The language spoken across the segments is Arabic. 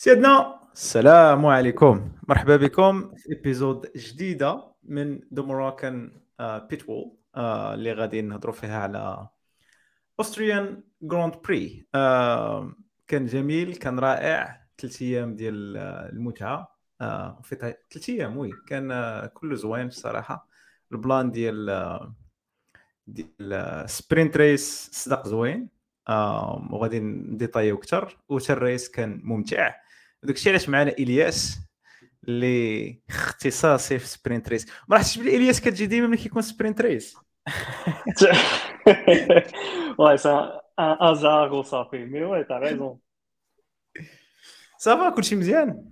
سيدنا. السلام عليكم. مرحبا بكم في episode جديدة من The Moroccan Pit Wall اللي غادي نهضروا فيها على Austrian Grand Prix كان جميل كان رائع. ثلاث أيام ديال المتعة. uh, في ثلاث أيام weekend uh, كله زوين الصراحه ال plan ديال ديال sprint race صدق زوين. وغادي نديطايو أكثر وتا ال race كان ممتع. وداك الشيء علاش معنا إلياس اللي اختصاصي في sprint race. ما لاحظتش بلي إلياس كتجي ديما ملي كيكون sprint race. C'est un, un hasard وصافي mais oui t'as raison ça va كلشي مزيان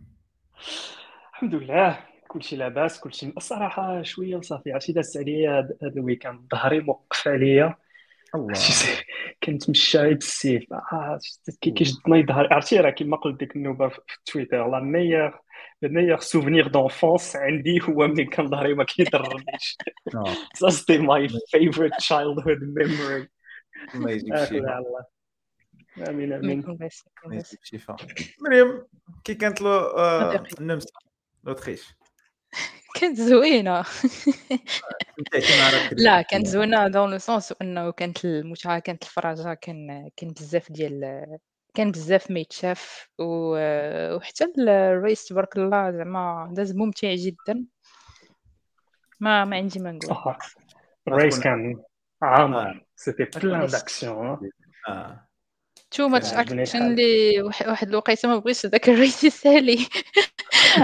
الحمد لله كلشي لاباس كلشي الصراحه شوية وصافي عرفتي دازت عليا هذا ال weekend ظهري موقف عليا الله كنتمشى بالسيف آه كيشدني ظهري عرفتي راه كيما قلت ديك النوبه في تويتر la meilleure le meilleur souvenir d'enfance عندي هو ملي كان ظهري ما كيضرنيش ça c'était my favorite childhood memory الله يجيب الشفاء امين امين الله يجيب الشفاء مريم كي كانت له آه، النمسا l'Autriche كانت زوينة. استمتعتي مع راك لا كانت زوينة dans le sens إنه كانت المتعة كانت الفرجه كان كان بزاف ديال كان بزاف ما يتشاف وحتى ال race تبارك الله زعما داز ممتع جدا. ما ما عندي ما نقول. ال race كان عامر c'était plein. d'action. too much action. اللي واحد الوقيته ما بغيتش داك ال race يسالي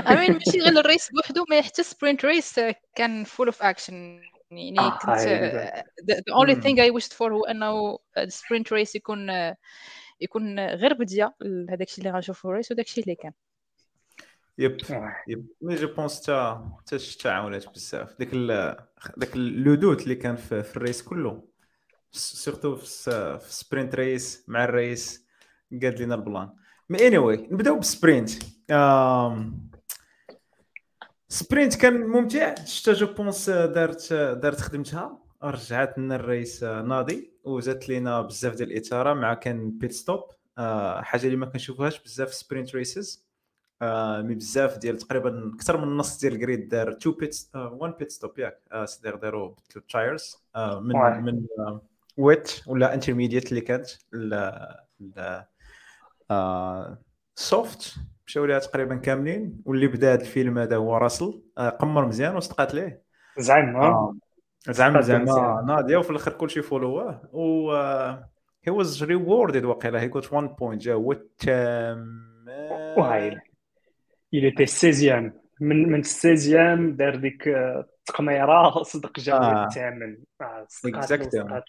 امين ماشي غير ال race بوحدو mais حتى sprint race كان full of action يعني آه، كنت only مم. thing I wished for هو إنه ال sprint race يكون يكون غير بديه هذاك الشيء اللي غنشوفو ال race وداك الشيء اللي كان. yep آه. yep. mais je pense تا تا الشتا عاونات بزاف. داك ال... داك le doute اللي كان في, في ال race كله. surtout في, sprint race مع ال race قاد لنا ال plan. mais any anyway, نبداو بال sprint. sprint كان ممتع. شتا je pense دارت دارت خدمتها. رجعت لنا ال race ناضي. وزادت لينا بزاف ديال الاثاره مع كان pit stop آه حاجة اللي ما كنشوفوهاش بزاف في sprint races آه mais بزاف ديال تقريبا أكثر من النص ديال ال grid دار two pit one pit stop ياك. آه صديق داروا بدلوا ال tyres آه من. من آه wet ولا intermediate اللي كانت؟ ل- آه soft مشاو ليها تقريبا كاملين. واللي بدا هذا الفيلم هذا هو راسل. آه قمر مزيان وصدقات ليه. زعما آه. زعما زعما. ناضيه وفي الآخر كلشي فولواه و he was rewarded وقيلا he got 1 point جا هو الثامن while il était 16e من من 16e دار ديك آه، التقميره صدق جا هو آه. الثامن آه، آه.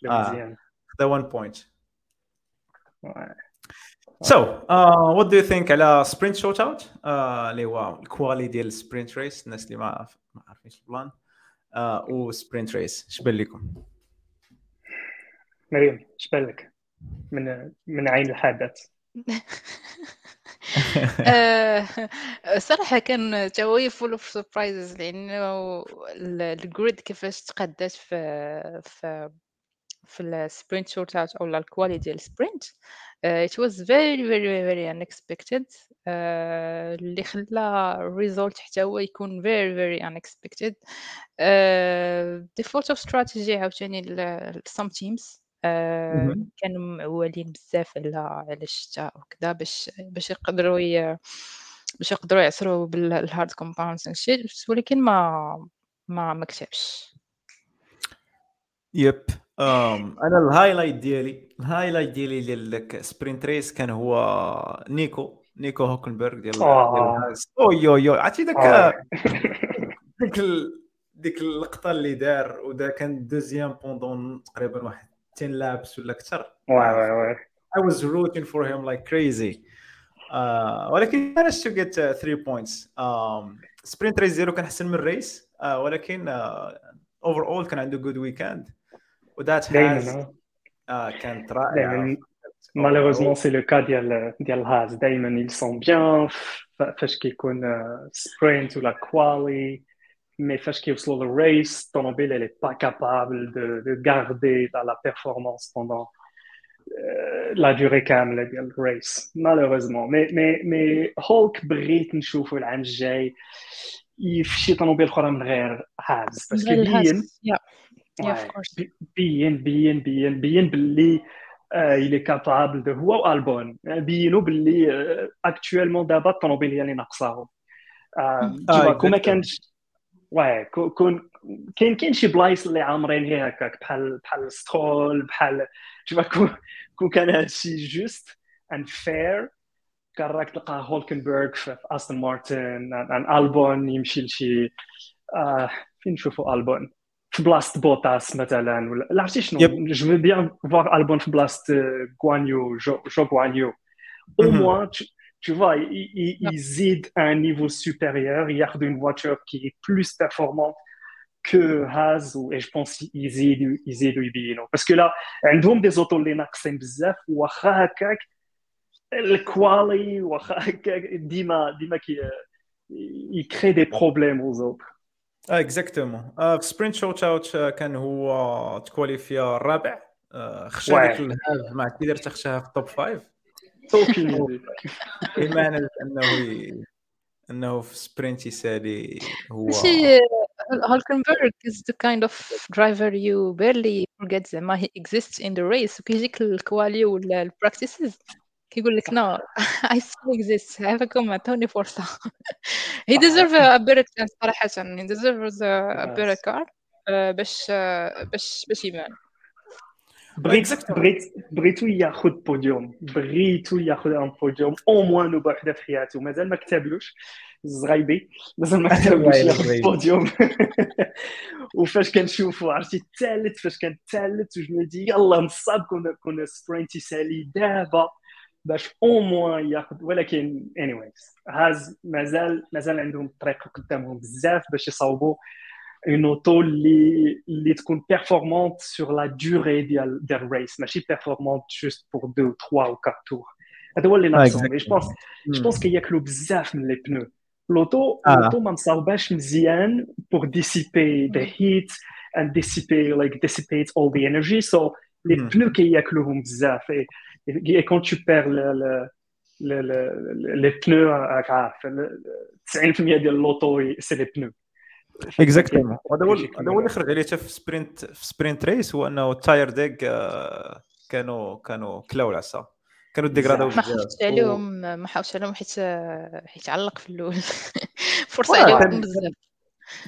مزيان خدا 1 point. so what do you think على sprint shootout اللي هو ال quali ديال ال sprint race الناس اللي ما ما عارفينش ال plan آه، و sprint race اش بان لكم؟ مريم اش بان لك من من عين الحدث آه، صراحة كان تا هو full of surprises لأنه ال- ال grid كيفاش تقادات في في في ال sprint shootout أو ال quality ديال ال sprint. it was very very very unexpected. آه، اللي خلى ال result حتى هو يكون very very unexpected. آه، default of strategy عاوتاني ل- ل- آه،. كانوا معولين بزاف على على الشتاء وكذا باش باش يقدروا ي... باش يقدروا يعصروا بال hard compounds شي ولكن ما ما ما كتبش Yep, um أنا ال highlight ديالي ال highlight ديالي ديال داك sprint race كان هو نيكو نيكو هوكنبرغ ديال oui oui oui عرفتي داك. ديك ال... ديك اللقطة اللي دار ودا كان deuxième pendant تقريبا واحد 10 laps ولا أكثر واي واي واي I was rooting for him like crazy. Uh, ولكن managed to get uh, three points. Um, sprint race ديالو كان احسن من ال race uh, ولكن uh, overall كان عنده good weekend. وذات دائما Haas آه. uh, كانت رائعه. دائما malheureusement c'est le cas ديال ديال ال Haas دائما ils sont bien ف- فاش كيكون sprint ولا quali mais فاش كيوصلوا لل race الطوموبيل elle est pas capable de de garder la performance pendant لا دوري كامله ديال الريس مالوغوزمون مي مي مي هولك بغيت نشوفو العام الجاي في شي طوموبيل أخرى من غير هاز باسكو بين بين بين بين بين باللي il est capable de هو والبون بينوا باللي اكطوالمون دابا الطوموبيل هي اللي ناقصاهم كون ما كانش واه كون كاين كاين شي بلايص اللي عامرين هي هكاك بحال بحال سترول بحال كون كون كان هادشي just and fair كان راك تلقى هولكنبرغ في Aston Martin, Albon يمشي لشي آه فين نشوفوا Albon في بلاصه بوتاس مثلا ولا لا عرفتي شنو je veux bien voir Albon في بلاصه Guanyu Zhou Zhou Guanyu au moins tu, tu vois il, il, il à un niveau supérieur. Il y a une voiture qui est plus performante que Haas et je pense qu'ils يزيدوا يزيدوا يبينوا parce que là عندهم des autos اللي ناقصين بزاف واخا هكاك ال quali واخا هكاك ديما ديما كي يكري des problèmes aux autres. Exactement في sprint shootout كان هو ت qualifia الرابع خشى ديك الهاف. ما كي درت خشاها في ال top five. Imagine انه انه في sprint يسالي هو هولكنبرغ is the kind of driver you barely forget زعما he exists in the race. وكيجيك ال quali ولا ال practices كيقول لك no I still exist. عافاكم عطوني فرصة he deserves a better chance صراحة he deserves a better car. باش باش باش يبان بغيت بغيت بغيتو ياخذ بوديوم بغيتو ياخذ un podium au moins نوبه وحده في حياته مازال ما كتبلوش الزغايبي مازال ما كتبلوش ياخذ بوديوم وفاش كنشوفو عرفتي الثالث فاش كان الثالث وجو دي يلا نصاب كنا كنا سبرينت يسالي دابا باش أو موان ياخذ ولكن اني وايز هاز مازال مازال عندهم طريق قدامهم بزاف باش يصاوبوا اون اوتو اللي اللي تكون بيرفورمانت سور لا دوري ديال ديال الريس ماشي بيرفورمانت جوست بور دو تخوا أو كات تور هذا هو اللي ناقصهم je pense je pense كياكلوا بزاف من les pneus l'auto l'auto ما مصاوباش مزيان pour dissiper the heat and dissipate like dissipate all the energy. So les pneus كياكلوهم بزاف et quand tu perds le, le, le, le les pneus راك عارف 90% ديال l'auto c'est les pneus exactement هذا هو هذا هو اللي خرج عليه في sprint في sprint race هو إنه ال tire ديك كانوا كانوا كلاو العصا. كانوا dégrad او ما حاولتش عليهم ما حاولتش عليهم حيت حيت علق في الأول. فرصة عليهم بزاف.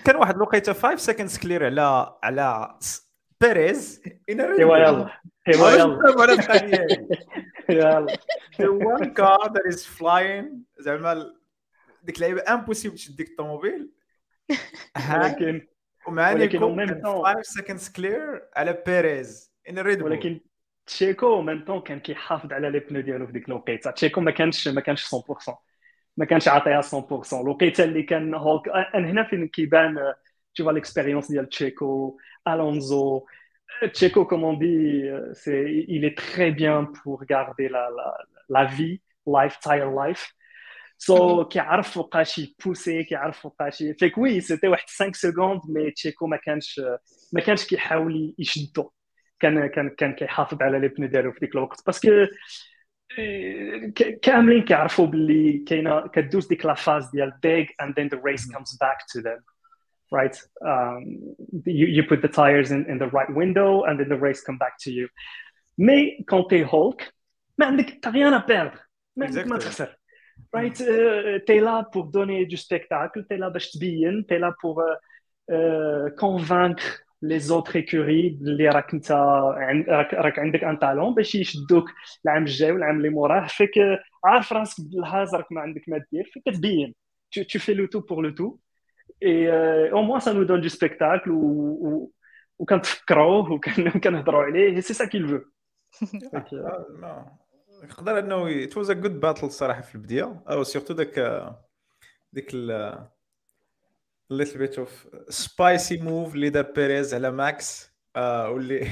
كان واحد الوقيتة 5 seconds clear على على بيريز ايوا يلا ايوا يلا. يلا. The one car that is flying زعما ديك اللعيبة impossible تشد ديك الطوموبيل. ولكن ومع ولكن 5 seconds clear على بيريز indeed ولكن تشيكو même temps كان كيحافظ على les pneus ديالو في ديك الوقيته تشيكو ما كانش ما كانش 100% ما كانش عاطيها 100% الوقيته اللي كان هولك هنا فين كيبان تشوف l'expérience ديال تشيكو الونزو Checo, comme on dit, c'est, il est très bien pour garder la, la, la vie, life, life. So, كيعرف فوقاش ي pousser كيعرف فوقاش فيك oui c'était واحد 5 secondes mais تشيكو ما كانش ما كانش كيحاول يشدو كان كان كان كيحافظ على لي بنو ديالو في ديك الوقت باسكو كاملين كيعرفوا باللي كاينة كدوز ديك لا فاز ديال big and then the race comes back to them right? Um, you, you put the tires in, in the right window and then the race come back to you. Mais quand t'es Hulk, man, t'as rien à perdre. Man, exactly. Right? Uh, t'es là pour donner du spectacle, t'es là باش تبين, t'es là pour uh, uh, convaincre les autres écuries اللي راك انت راك عندك ان تالون باش يشدوك العام الجاي والعام اللي موراه فيك عارف راسك بالهاز راك ما عندك ما دير فيك تبين tu, tu fais le tout pour le tout Et euh, au moins, ça nous donne du spectacle ou, ou, quand تفكروه وكنهضروا عليه c'est ça qu'il veut. يقدر إنه ات واز ا جود باتل الصراحه في البداية. أو سيرتو داك ديك little bit of spicy move اللي دار بيريز على ماكس واللي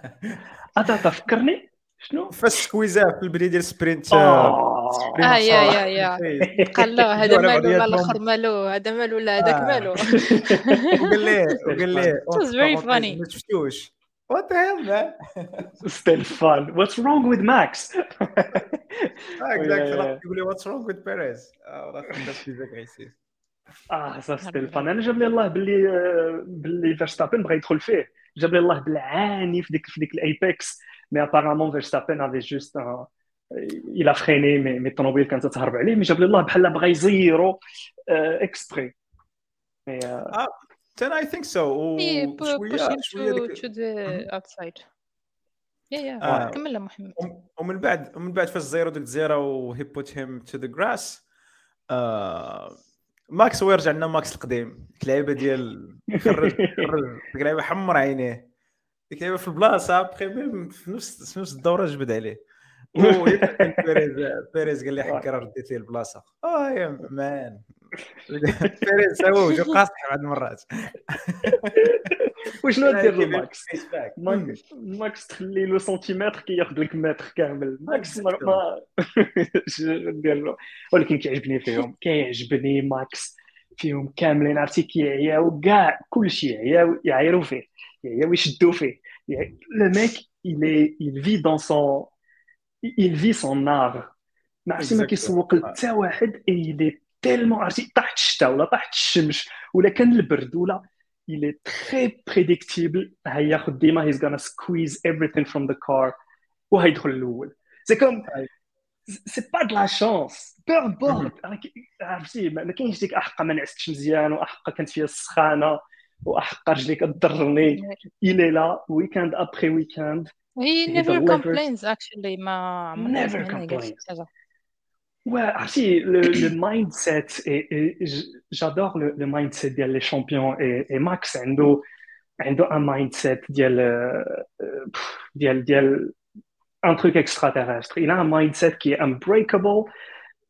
اتا تفكرني شنو؟ فاش squeez اه في البداية ديال sprint آه يا يا يا. قال له هذا مالو لا الآخر مالو هذا مالو لا هذاك مالو وقال ليه؟ وقال ليه؟ It was very funny. ما شفتوش. What the hell, man? still fun. What's wrong with Max? Ah, exactly. yeah. يقول لي what's wrong with Perez? Oh, that's that's aggressive. آه صافي ستيل فان أنا جاب لي الله باللي آه، باللي فيرستابن بغى يدخل فيه جاب لي الله بالعاني في ديك في ديك الايبكس مي ابارامون فيرستابن افي جوست إلى فريني مي مي الطوموبيل كانت تهرب عليه مي جاب لي الله بحال بغى يزيرو اكسبري مي Then I think so. pu- push وشوية him شوية to ديك to the outside. yeah yeah. كمل محمد وم- ومن بعد ومن بعد فاش زيرو ضد زيرو و he put him to the grass ماكس هو يرجع لنا ماكس القديم. ديك اللعيبه ديال خرج خرج ديك اللعيبه حمر عينيه. ديك اللعيبه في البلاصة après même في نفس في نفس الدورة جبد عليه. بيريز بيريز قال لي راه رديت لي البلاصة. آه yeah man بيريز هو وجهه قاصح بعض المرات وشنو دير ماكس. ماكس تخلي له سنتيمتر كياخذ لك متر كامل. ماكس ما ندير له؟ ولكن كيعجبني فيهم كيعجبني ماكس فيهم كاملين. عرفتي كيعياو كاع كلشي يعياو يعايروا فيه يعياو يشدوا فيه. le mec il est il vit dans son il vit son art. ما عرفتي ما. كيسوق لتا واحد il est tellement عرفتي طاحت الشتا ولا طاحت الشمس ولا كان البرد ولا il est très prédictible. هياخد ديما he's gonna squeeze everything from the car. وهيدخل الأول c'est comme c'est pas de la chance peu importe عرفتي ما كاينش ديك احقا ما نعستش مزيان واحقا كانت فيها السخانه واحقا رجلي كضرني il est là weekend après weekend. He never complains actually ما Never complains. Ouais, ah si, le, le mindset, et, et j'adore le, le, mindset des champions et, et Max Endo, Endo un mindset d'elle, euh, euh, un truc extraterrestre. Il a un mindset qui est unbreakable.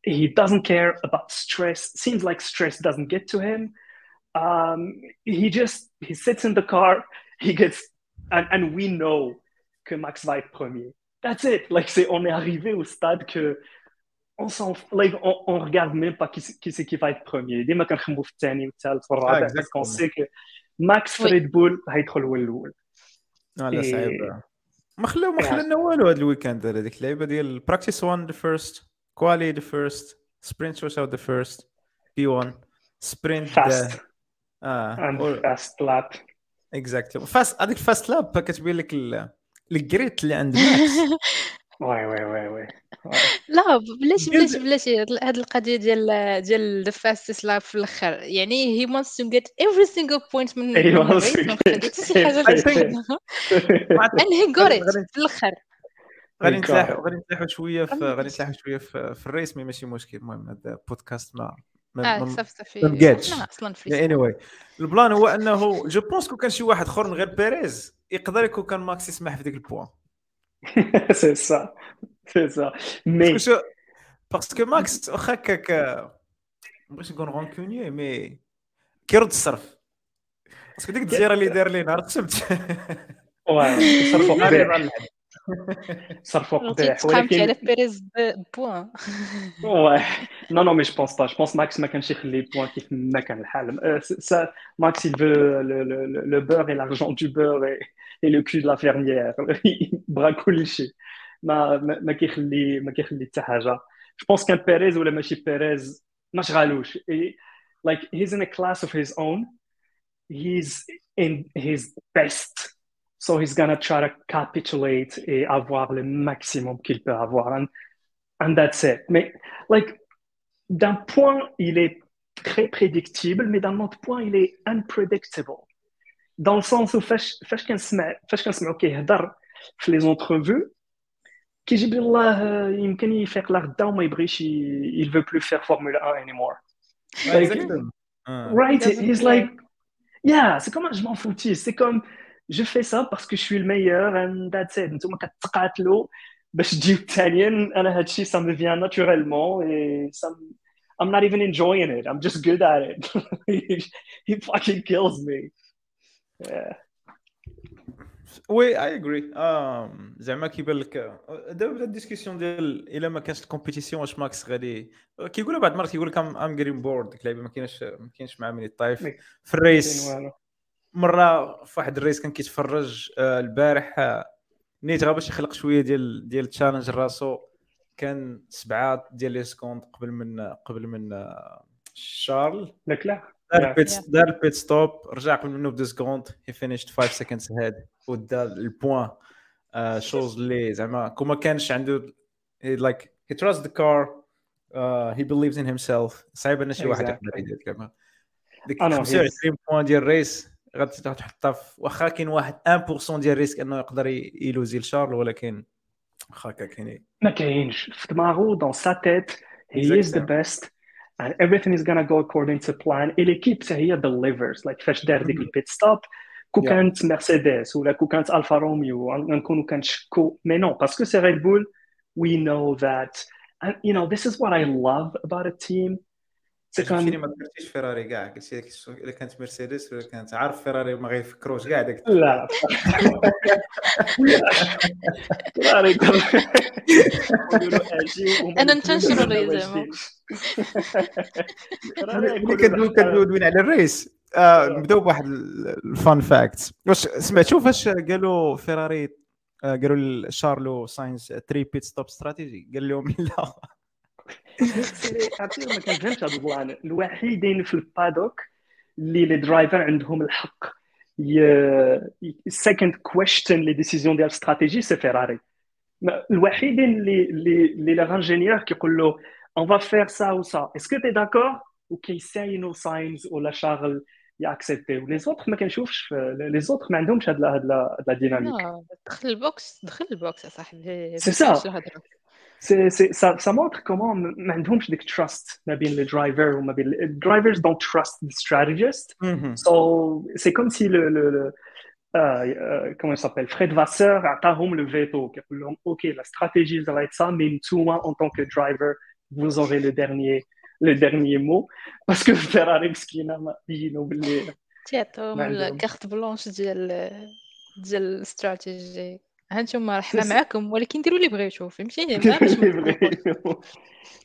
He doesn't care about stress. Seems like stress doesn't get to him. Um, he just he sits in the car. He gets and, and we know que Max va être premier. That's it. Like c'est on est arrivé au stade que on s'en f- like on, on regarde même pas qui c'est qui, c'est qui va être premier. ديما كنخمموا في الثاني والثالث والرابع parce qu'on exactement. sait que Max Oui. Red Bull هو الأول. آه لا. صعيب ما خلاو ما لنا والو هذا ال weekend هذا ديك اللعيبه ديال practice 1 the first quali the first out the first P1 sprint Fast آه and fast lap. exactly fast هذيك ال fast lap كتبين لك ال- ال greed اللي عند ماكس Ouais, ouais, ouais, ouais. لا بلاش. بلاش بلاش. هاد القضية ديال ديال the fastest lap في الأخر. يعني he wants to get every single point من شي حاجة في الأخر. غادي نتلاحوا. غادي نتلاحوا شوية في غادي نتلاحوا شوية في, في ال race mais ماشي مشكل. المهم هذا بودكاست ما ما آه يعني anyway ال plan هو أنه je pense كون كان شي واحد اخر من غير بيريز يقدر يكون كان ماكس يسمح في ديك ال point. C'est ça. C'est ça. Mais parce que شو parce que ماكس واخا هكاك ما بغيتش نكون rancunier mais كيرد الصرف parce que ديك الجزيره اللي دار لي نهار السبت ouais, صرفوا نهار قبيح يضل الحد. صرفوا غادي قبيح تقام على ولكن بيريز بوان ouais. Non non mais je pense pas. Je pense Max ما كانش يخلي بوان كيف ما كان الحال Euh, c'est- ça Max il veut le, le, le, le beurre et l'argent du beurre et, et le cul de la fermière. بغا كلشي ما ما ما كيخلي ما كيخلي حتى حاجه je pense qu'un Perez ولا ماشي Perez ما شغالوش Et, like he's in a class of his own he's in his best so he's gonna try to capitulate et avoir le maximum qu'il peut avoir and, and that's it mais like d'un point il est très prédictible mais d'un autre point il est unpredictable dans le sens où فاش فاش كنسمع فاش كنسمعو كيهضر في لي زونترفيو كيجيب لي الله يمكن يفيق لا غدا وما يبغيش ي- il veut plus faire Formule 1 anymore آه، exactly. آه. Right, Doesn't he's care. like, yeah, c'est comme je m'en foutis. C'est comme, je fais ça parce que je suis le meilleur and that's it. نتوما كتقاتلوا باش تجيو الثانيين انا هادشي ça me vient naturellement et ça me- I'm not even enjoying it. I'm just good at it. he fucking kills me. Yeah. oui I agree زعما كيبان لك دابا بدا ال discussion ديال الا ما كانش ال compétition واش ماكس غادي كيقولها بعض المرات كيقول لك I'm getting bored ديك اللعيبه ما كاينش ما كاينش مع من مي- في ال race. مره في واحد ال race كان كيتفرج البارح نيت غا باش يخلق شوية ديال ديال ال challenge راسو كان سبعه ديال les secondes قبل من قبل من شارل لك لا دار ال pit دار ال pit stop رجع قبل منه ب 2 secondes he finished 5 seconds ahead ودا ال point chose اللي زعما كون ما كانش عنده like he trust the car he believes in himself صعيب إن شي واحد يقدر يدير كما ديك 25 points ديال ال race غتحطها في واخا كاين واحد 1% ديال ال risque انه يقدر يلوزي لشارل ولكن واخا كاين. ما كاينش. في دماغو dans sa tête he is the best and everything is gonna go according to plan et l'équipe هي delivers like فاش دار ديك البيت ستوب كو كانت مرسيدس ولا كو كانت الفا روميو نكونوا كنشكو مي نو باسكو سي ريد بول we know that and you know this is what I love about a team كان ما درتيش فيراري كاع قلتي لك إلا كانت مرسيدس ولا كانت عارف فيراري ما غيفكروش كاع داك لا. فيراري أنا نتنشر لي زعما. ملي كندوي على ال race آه، نبداو بواحد ال fun fact واش سمعتوا فاش قالوا فيراري آه، قالوا لشارلو ساينز 3 pit stop strategy قال لهم لا. عرفتي ما كنفهمش هذا ال plan الوحيدين في ال paddock اللي les drivers عندهم الحق second question les décisions ديال stratégie c'est فيراري الوحيدين اللي اللي اللي l'ingénieur كيقول له on va faire ça و ça est-ce que t'es d'accord وكيساينو ساينز ولا شارل ي accepté و les autres ما كنشوفش les autres ما عندهمش هاد la dynamique دخل ال box دخل ال box صاحبي سي سا سي سي سا سا مونتر كومون ما عندهمش ديك trust ما بين les drivers وما بين ال drivers don't trust the strategist so c'est comme si le le comment il s'appelle Fred Vasseur عطاهم le veto. كيقول لهم OK لا stratégie ça va être ça mais نتوما en tant que driver vous aurez le dernier le dernier mot. Parce que Ferrari مسكينه ما بينوا باللي تعطيهم ال carte blanche ديال ديال الاستراتيجي هانتوما حنا معاكم ولكن ديروا اللي بغيتو فهمتيني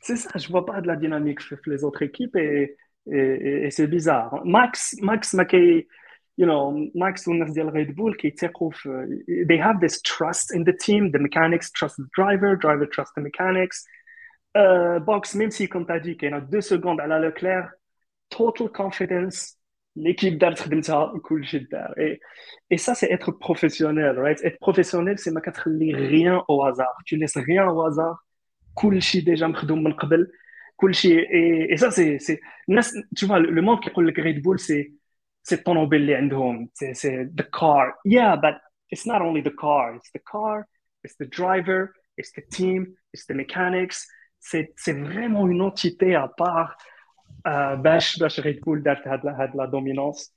سي سا جو فوا با de la dynamique في autres équipes et et, et c'est bizarre Max Max ما كي you know Max والناس ديال ريد بول كيتيقوا في they have this trust in the team the mechanics trust the driver driver trust the mechanics uh, box même si comme tu as dit كاينة 2 secondes على لوكلير total confidence l'équipe دارت خدمتها كلشي دار et, et ça c'est être professionnel right être professionnel c'est ما كتخلي rien au hasard tu laisses rien au hasard كلشي ديجا مخدوم من قبل كلشي et, et ça c'est c'est الناس tu vois le monde كيقول لك ريد بول c'est c'est الطوموبيل اللي عندهم c'est c'est the car yeah but it's not only the car it's the car it's the driver it's the team it's the mechanics c'est c'est vraiment une entité à part باش باش Red Bull دارت هاد هاد la dominance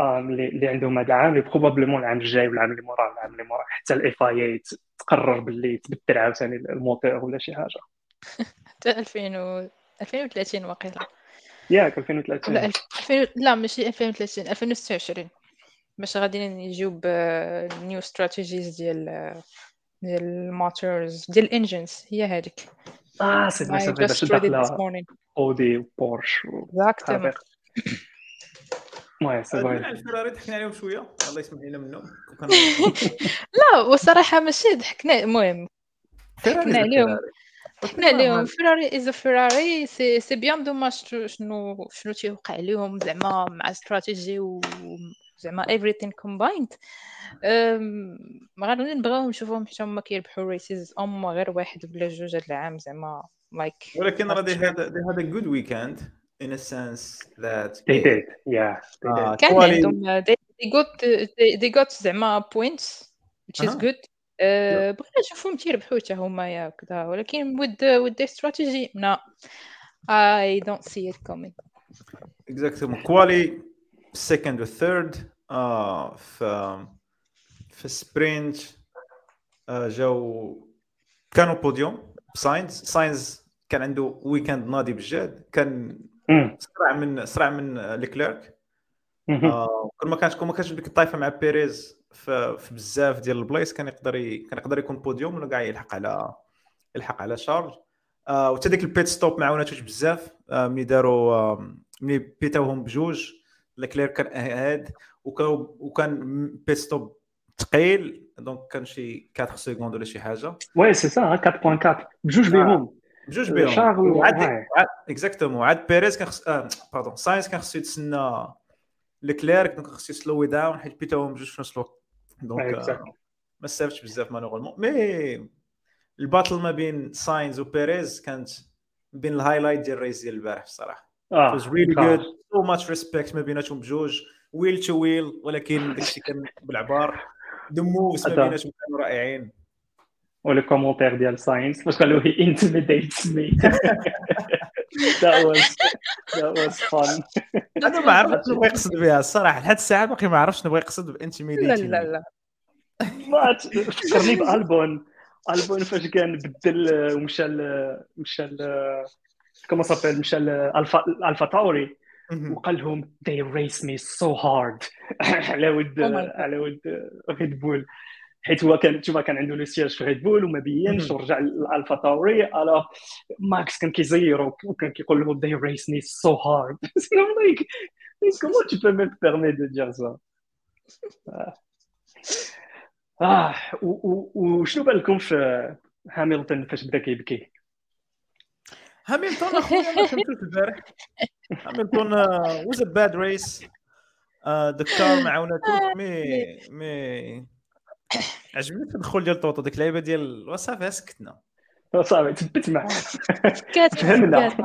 اللي عندهم هذا العام probablement العام الجاي والعام اللي موراه والعام اللي موراه حتى ال FIA تقرر باللي تبدل عاوتاني الموتور ولا شي حاجة. حتى 2000 2030 واقيلا. ياك 2030 لا 2000 لا ماشي 2030 2026 باش غادي يجيو ب new strategies ديال ديال ال motors ديال ال engines هي هذيك آه vrai Porsche داخله Audi و Porsche exactement oui c'est vrai ال Ferrari ضحكنا عليهم شوية الله يسمح لنا منهم لا والصراحه ماشي ضحكنا المهم ضحكنا عليهم ضحكنا عليهم فيراري از فيراري سي سي بيان دوماج شنو شنو تيوقع لهم زعما مع استراتيجي و زعما everything combined ما غادي نبغيو نشوفهم حتى هما كيربحوا ريسز اما غير واحد ولا جوج هذا العام زعما لايك ولكن راه they had they had a good weekend in a sense that they did yeah they did. كان عندهم they, they got they, they got زعما points which is good بغينا نشوفهم تيربحوا حتى هما يا كذا ولكن with the, with the strategy no I don't see it coming exactly كوالي Second و third آه في في ال sprint آه جاو كانوا بوديوم ساينز ساينز كان عنده weekend ناضي بجد. كان أسرع من أسرع من ليكليرك آه كل ما كانت كل ما كانش ديك الطايفة مع بيريز في, بزاف ديال البلايص كان يقدر ي... كان يقدر يكون بوديوم ولا كاع يلحق على يلحق على شارل آه وحتى ديك ال pit stop ما عاوناتوش بزاف. آه ملي داروا آه ملي pit اوهم بجوج. لكلير كان أهاد وكان وكان pit stop ثقيل donc كان شي 4 secondes ولا شي حاجة. وي سي سا 4.4 بجوج بيهم بجوج بيهم شارل عاد exactement عاد بيريز كان خص pardon ساينس كان خصو يتسنى لكلير donc خصو ي slow down حيت pit اهم بجوج في نفس الوقت donc ما استفدتش بزاف malheureusement mais ال battle ما بين ساينز وبيريز كانت بين ال highlight ديال ال race ديال البارح الصراحه آه it was really good. so much respect ما بيناتهم بجوج wheel to wheel ولكن داكشي كان بالعبار. The moves ما بيناتهم كانوا رائعين و les commentaires ديال ساينس فاش قالوا he intimidates me. That was that was fun. أنا ما عرفت شنو بغا يقصد بها الصراحة. لحد الساعة باقي ما عرفتش شنو بغا يقصد لا ب intimidate لا لا. ما فكرني بألبون. ألبون فاش كان بدل ومشى مشى comment s'appelle مشى Alpha AlphaTauri وقال لهم they race me so hard. على ود Oh. على ود Red Bull حيت هو كان تشوف كان عنده le siège في Red Bull وما بينش. ورجع ل AlphaTauri على ماكس كان كيزيرو وكان كيقول لهم they race me so hard. I'm like comment tu peux me permettre de dire ça آه. آه وشنو بان لكم في Hamilton فاش بدأ كيبكي؟ Hamilton أخويا ما فهمتوش البارح Hamilton was a bad race car ما عاوناتوش مي مي. عجبني التدخل ديال طوطو ديك اللعيبة ديال وصافي سكتنا. صافي تبت معاه فهمنا.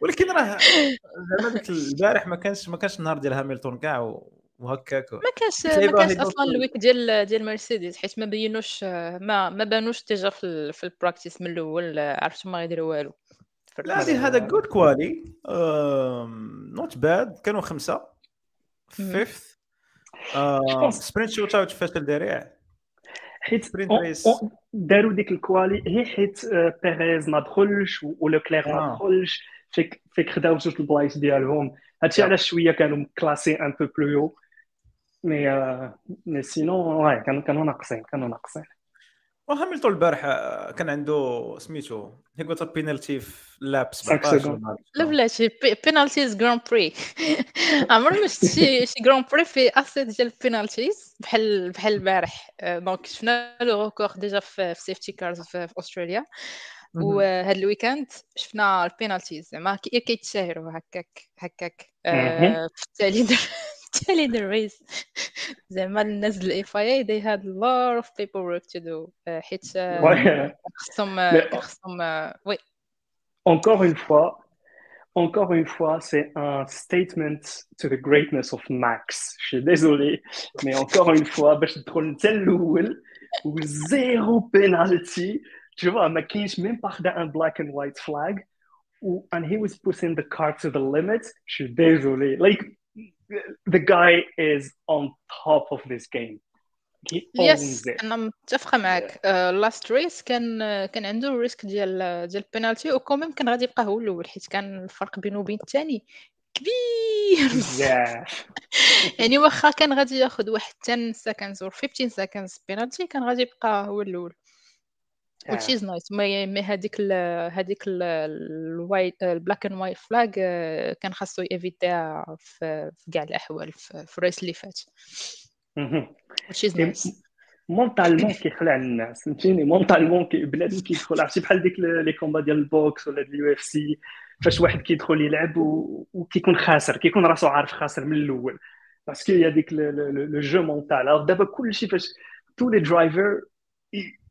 ولكن راه زعما ديك البارح ما كانش ما كانش النهار ديال Hamilton كاع وهكاك. ما كانش ما كانش أصلا ال- ال week ديال ديال مرسيدس حيت ما بينوش ما ما بانوش déjà في ال- في ال practice من الأول عرفتوا ما غيديروا والو. لا هذا good quali not bad كانوا خمسة. fifth sprint shootout فشل ذريع حيت داروا ديك ال quali هي حيت آه، بيريز ما دخلش و- ولوكلير ما آه. دخلش. فيك فيك خداو جوج البلايص ديالهم. هادشي Yeah. علاش شوية كانوا classés un peu plus mais آه، mais sinon ouais كانوا كانوا ناقصين كانوا ناقصين وهاملتون البارح آه، كان عنده سميتو he got a penalty في lap 5 17 سكوند. لا plenty penalties Grand Prix عمري ما شفت شي شي Grand Prix في أسيت ديال ال penalties بحال بحال البارح. آه، donc شفنا le record déjà في safety cars في, استراليا وهاد ال weekend شفنا ال penalties زعما كي- كيتشاهروا هكاك هكاك. آه،. في التالي در في التالي در ريس زعما الناس ديال الاف اي they had a lot of paperwork to do آه، حيت آه، Ouais. خصهم Mais- كان خصهم آه، وي Encore une fois, encore une fois, c'est un statement to the greatness of Max. Je suis désolé, mais encore une fois, باش تدخل انت الاول وزيرو penalty. Tu vois, ما كاينش même pas خدا un black and white flag. و- And he was pushing the car to the limit. Je suis désolé. Like, the guy is on top of this game. Yes it. أنا متفقة معك last race كان آه، كان عنده ال risque ديال ديال البينالتي و quand même كان غادي يبقى هو الأول حيت كان الفرق بينه وبين الثاني كبير Yeah. يعني واخا كان غادي ياخذ واحد 10 seconds or 15 seconds penalty كان غادي يبقى هو الأول which is nice ما ما هذيك ال هذيك ال white ال black and white flag كان خاصو يفيتيها في في كاع الأحوال في ال race اللي فات. which is nice mentalement كيخلع الناس فهمتيني؟ mentalement بنادم كيدخل عرفتي بحال ديك les combats ديال ال boxe ولا ديال ال UFC فاش واحد كيدخل يلعب. وكيكون خاسر كيكون راسو عارف خاسر من الأول. parce que هي ديك le jeu mental. دابا كلشي فاش tous les drivers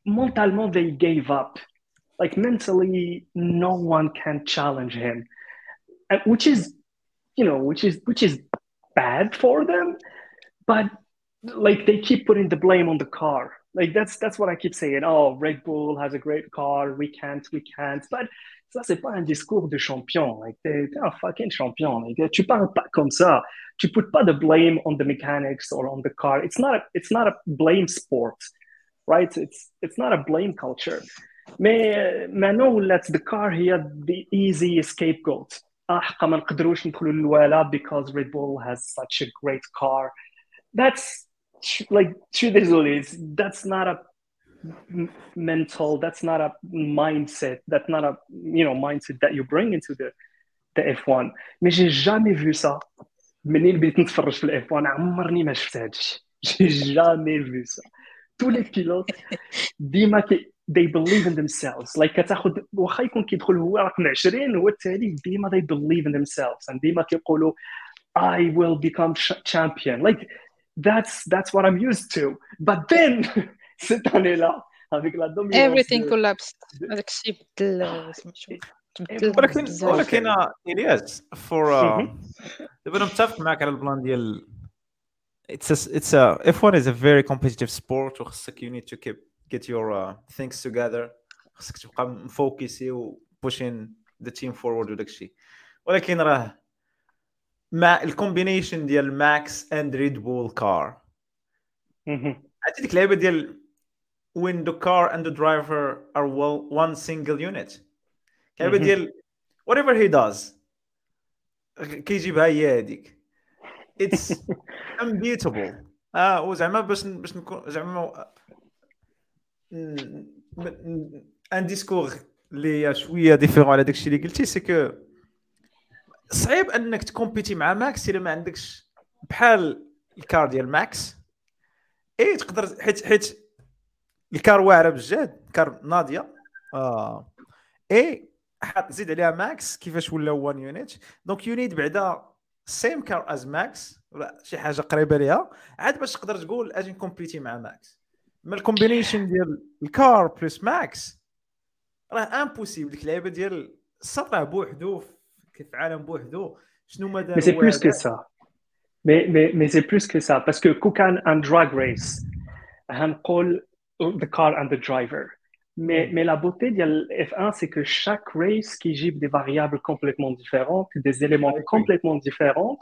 Mentally, they gave up. Like mentally, no one can challenge him, and, which is, you know, which is which is bad for them. But like they keep putting the blame on the car. Like that's that's what I keep saying. Oh, Red Bull has a great car. We can't, we can't. But ça c'est pas un discours de champion. Like they are fucking champion. Like, tu parles pas comme ça. Tu put pas the blame on the mechanics or on the car. It's not a it's not a blame sport right? It's it's not a blame culture. Mais maintenant let the car here the easy scapegoat. Ah, حقا ما نقدروش ندخلوا للوالا because Red Bull has such a great car. That's like شو désolé that's not a m- mental that's not a mindset that's not a you know mindset that you bring into the تاع اف 1 مي جي جامي فيو سا منين بديت نتفرج في الاف 1 عمرني ما شفت هذا الشيء جي جامي فيو سا تو لي بيلوت ديما كي they believe in themselves like كتاخذ واخا يكون كيدخل هو رقم 20 هو التالي ديما they believe in themselves and ديما كيقولوا I will become champion like that's that's what I'm used to but then cette année-là avec la dominance everything collapsed هذاك الشيء بدل ولكن ولكن الياس فور دابا انا متفق معك على البلان ديال it's a, it's a F1 is a very competitive sport وخصك you need to keep get your uh, things together خصك تبقى مفوكسي و pushing the team forward وداك الشيء ولكن راه مع الكومبينيشن ديال ماكس اند ريد بول كار عرفتي ديك اللعيبه ديال when the car and the driver are well one single unit اللعيبه ديال whatever he does كيجيبها هي هذيك it's unbeatable. آه وزعما باش باش نكون زعما un discours اللي شوية différent على داكشي اللي قلتي c'est que صعيب إنك تكومبيتي مع ماكس الا ما عندكش بحال ال car ديال ماكس اي تقدر حيت حيت الكار واعره بجد كار ناضية. آه. اي حط زيد عليها ماكس كيفاش ولا 1 يونيت دونك يو نيد بعدا سيم كار از ماكس ولا شي حاجة قريبة ليها عاد باش تقدر تقول أجي نكومبيتي مع ماكس ما الكومبينيشن ديال الكار بلس ماكس راه امبوسيبل ديك اللعيبة ديال السطر بوحدو في عالم بوحدو شنو مدى مي سي بلوس كو سا مي مي مي سي بلوس كو سا باسكو كو كان ان دراغ ريس هنقول the car and the driver. Mais, mais, la beauté de F1, c'est que chaque race qui gît des variables complètement différentes, des éléments oui. complètement différents,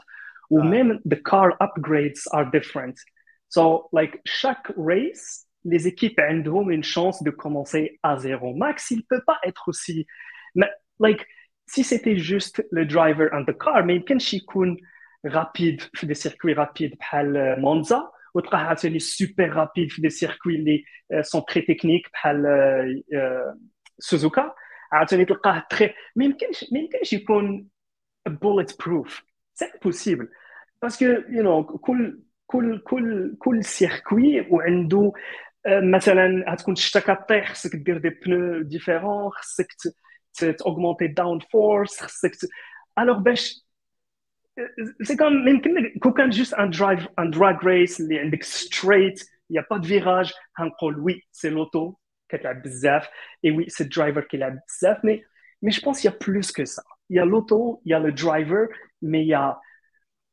ou ah. même the car upgrades are different. So, like, chaque race, les équipes ont une chance de commencer à zéro. Max, il peut pas être aussi. Mais, like, si c'était juste le driver and the car, mais il rapide, des circuits rapides, par Monza, وتلقاه عاوتاني super rapide في des circuits اللي sont très techniques بحال سوزوكا عاوتاني تلقاه très ما يمكنش ما يمكنش يكون bulletproof c'est impossible parce que you know كل كل كل كل circuit وعنده مثلا غتكون الشتا كطيح خصك دير des pneus différents خصك تاوغمونتي داون فورس خصك الوغ باش c'est comme même quand juste un drive un drag race اللي عندك straight il n'y a pas de virage هنقول oui c'est l'auto كتلعب بزاف et oui c'est le driver qui لعب بزاف mais mais je pense qu'il y a plus que ça il y a l'auto il y a le driver mais il y a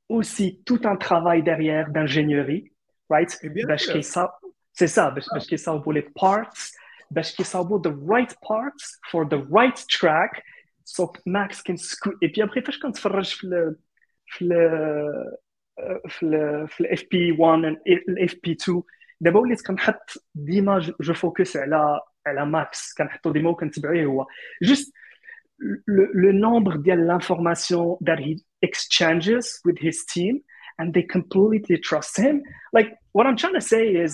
aussi tout un travail derrière d'ingénierie right باش كيصاوب c'est ça باش كيصاوبوا les parts باش كيصاوبوا the right parts for the right track so Max can scoot et puis après فاش كنتفرج في في ال في ال في الاف بي 1 الاف بي 2 دابا وليت كنحط ديما جو فوكس على على ماكس كنحطو ديما وكنتبعيه هو جوست le nombre ديال l'information that he exchanges with his team and they completely trust him like what i'm trying to say is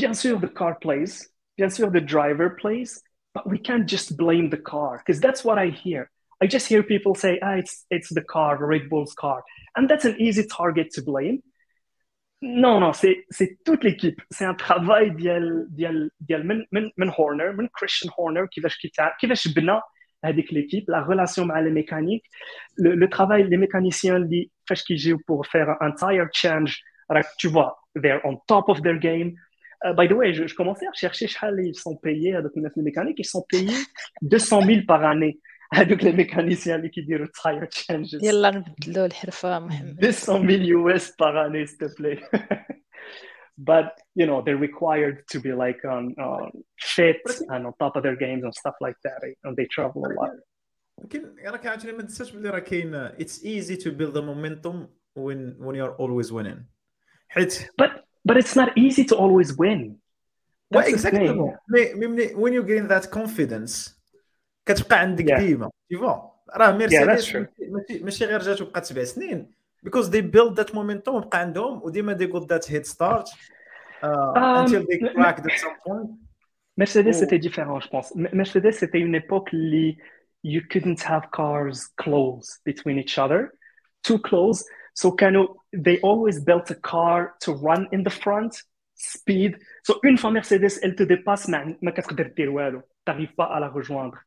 bien sûr the car plays bien sûr the driver plays but we can't just blame the car because that's what i hear I just hear people say, ah, it's, it's the car, the Red Bull's car. And that's an easy target to blame. Non, non, c'est, c'est toute l'équipe. C'est un travail ديال ديال ديال من من من هورنر من كريستيان هورنر كيفاش كيفاش بنى هذيك l'équipe, la relation مع les mécaniques, le, le travail les mécaniciens اللي فاش كيجيو pour faire un tire change, tu vois, they're on top of their game. Uh, by the way, je, je commençais à chercher شحال ils sont payés هذوك الناس mécaniques, ils sont payés 200 000 par année. هذوك لي ميكانيسيان اللي كيديروا تاير تشينجز يلا نبدلوا الحرفه محمد 200 ميل يو اس باغ اني ست بلاي but you know they're required to be like on uh, fit and on top of their games and stuff like that and they travel a lot لكن راك عاوتاني ما تنساش بلي راه كاين it's easy to build a momentum when when you're always winning حيت but but it's not easy to always win That's well, exactly. when you gain that confidence كتبقى عندك yeah. ديما تيفا راه ميرسيدس yeah, ماشي ماشي غير جات وبقات سبع سنين because they build that momentum وبقى عندهم وديما they got that head start uh, um, until they cracked at some point Mercedes, oh. c'était différent, je pense. Mercedes, c'était une époque où you couldn't have cars close between each other, too close. So كانوا they always built a car to run in the front, speed. So une fois Mercedes, elle te dépasse, mais ما كتقدر دير والو. T'arrives pas à la rejoindre.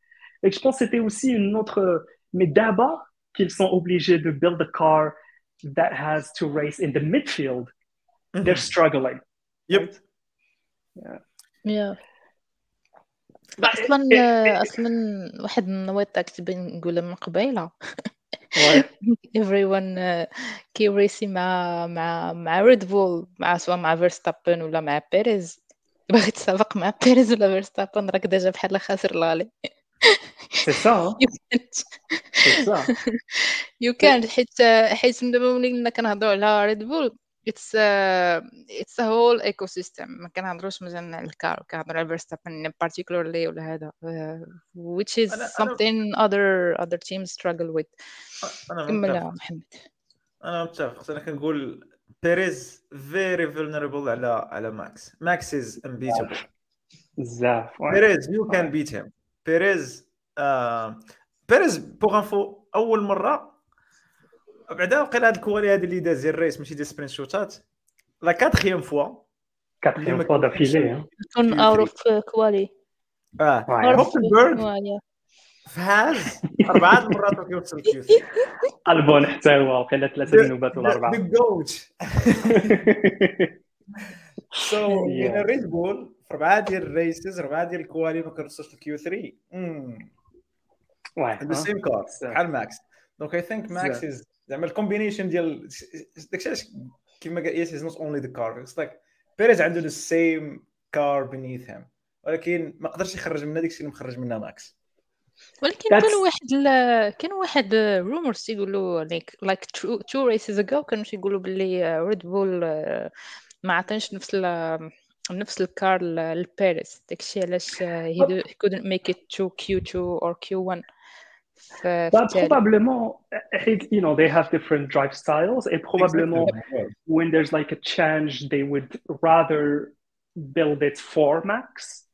Et je pense que c'était aussi une autre... Mais d'abord qu'ils sont obligés de build a car that has to race in the midfield, they're struggling. Yep. right? Yeah. Yeah. But اصلا it- it- اصلا واحد من النويط كنت نقولها من قبيله Ouais. everyone uh, كيوريسي مع مع مع ريد بول مع سواء مع فيرستابن ولا مع بيريز باغي تسابق مع بيريز ولا فيرستابن راك ديجا بحال خاسر الغالي C'est ça, hein? you can't c'est ça. you can't حيت حيت من دابا ملي كنا كنهضروا على Red Bull it's a, it's a whole ecosystem. ما كنهضروش مثلا على ال car كنهضروا على فيرستابن particularly ولا هذا uh, which is أنا- أنا- something other other teams struggle with. أنا كمل متفق يا محمد أنا متفق أنا كنقول بيريز very vulnerable على على ماكس ماكس is unbeatable بزاف ouais. بيريز you can beat him بيريز آه، بيريز بوغ انفو أول مرة بعدا وقيلا هاد الكوالي هادي اللي داز الريس ماشي ديال سبرينت شوتات لا كاتخيام فوا. Hein. تكون Q3. out of quality آه. Quality. فاز أربعة المرات وكيوصل كيو 3 ألبون حتى هو وقيلا ثلاثة دنوبات ولا اربعه ذا جوت سو ريد بول في أربعة ديال الريسز أربعة ديال الكوالي ما كنوصلش لكيو 3 ouais the. same car. بحال ماكس donc I think ماكس زعما ال combination ديال داكشي علاش كيما قال yes is not only the car it's like بيريز عنده the same car beneath him ولكن ما قدرش يخرج منها داكشي اللي مخرج منها ماكس ولكن That's- كانوا واحد ال... كانوا واحد rumors تيقولوا like like two races ago كانوا تيقولوا باللي Red Bull ما عطانش نفس ال... نفس ال car ل- لبيريز داكشي علاش he do- he couldn't make it to Q2 or Q1 Bah, But probablement, eh, eh, you know, they have different drive styles. et probablement, exactly. when there's like a change, they would rather build it for Max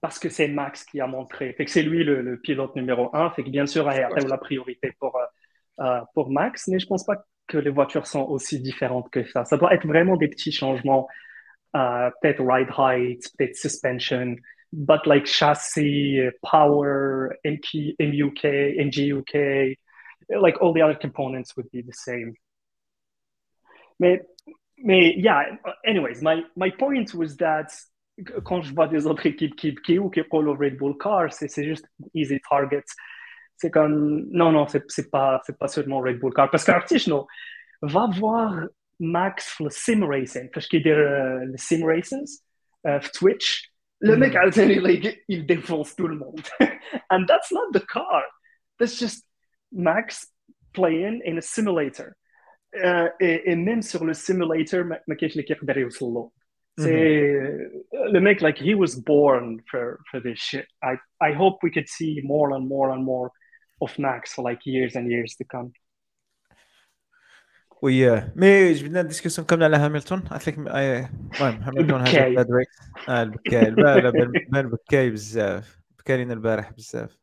parce que c'est Max qui a montré. Fait que c'est lui le, pilote numéro un. Fait que bien sûr, ARM la priorité pour, euh, euh, pour Max, mais je pense pas que les voitures sont aussi différentes que ça. Ça doit être vraiment des petits changements, euh, peut-être ride height, peut-être suspension. But like chassis, uh, power, MK, MUK, MGUK, like all the other components would be the same. Mais, mais yeah, anyways, my, my point was that quand je vois des autres équipes qui, qui ou qui roulent au Red Bull car, c'est c'est juste easy targets. C'est comme, non, non, c'est c'est pas, c'est pas seulement Red Bull car. Parce non, va voir Max le sim racing, parce qu'il dit euh, le sim races, euh, Twitch. Le mm-hmm. mec à like, il défonce tout le monde. and that's not the car. That's just Max playing in a simulator. Uh, et, et, même sur le simulator, ma kiex li kieqdar yewsel lahu. Le mec, like, he was born for, for this shit. I, I hope we could see more and more and more of Max for like years and years to come. وياه مي جبنا الديسكسيون كامله على هاملتون اثليك المهم هاملتون هذا البكاي. باد آه البكاي. لا لا بان بكاي بزاف. بكى لينا البارح بزاف.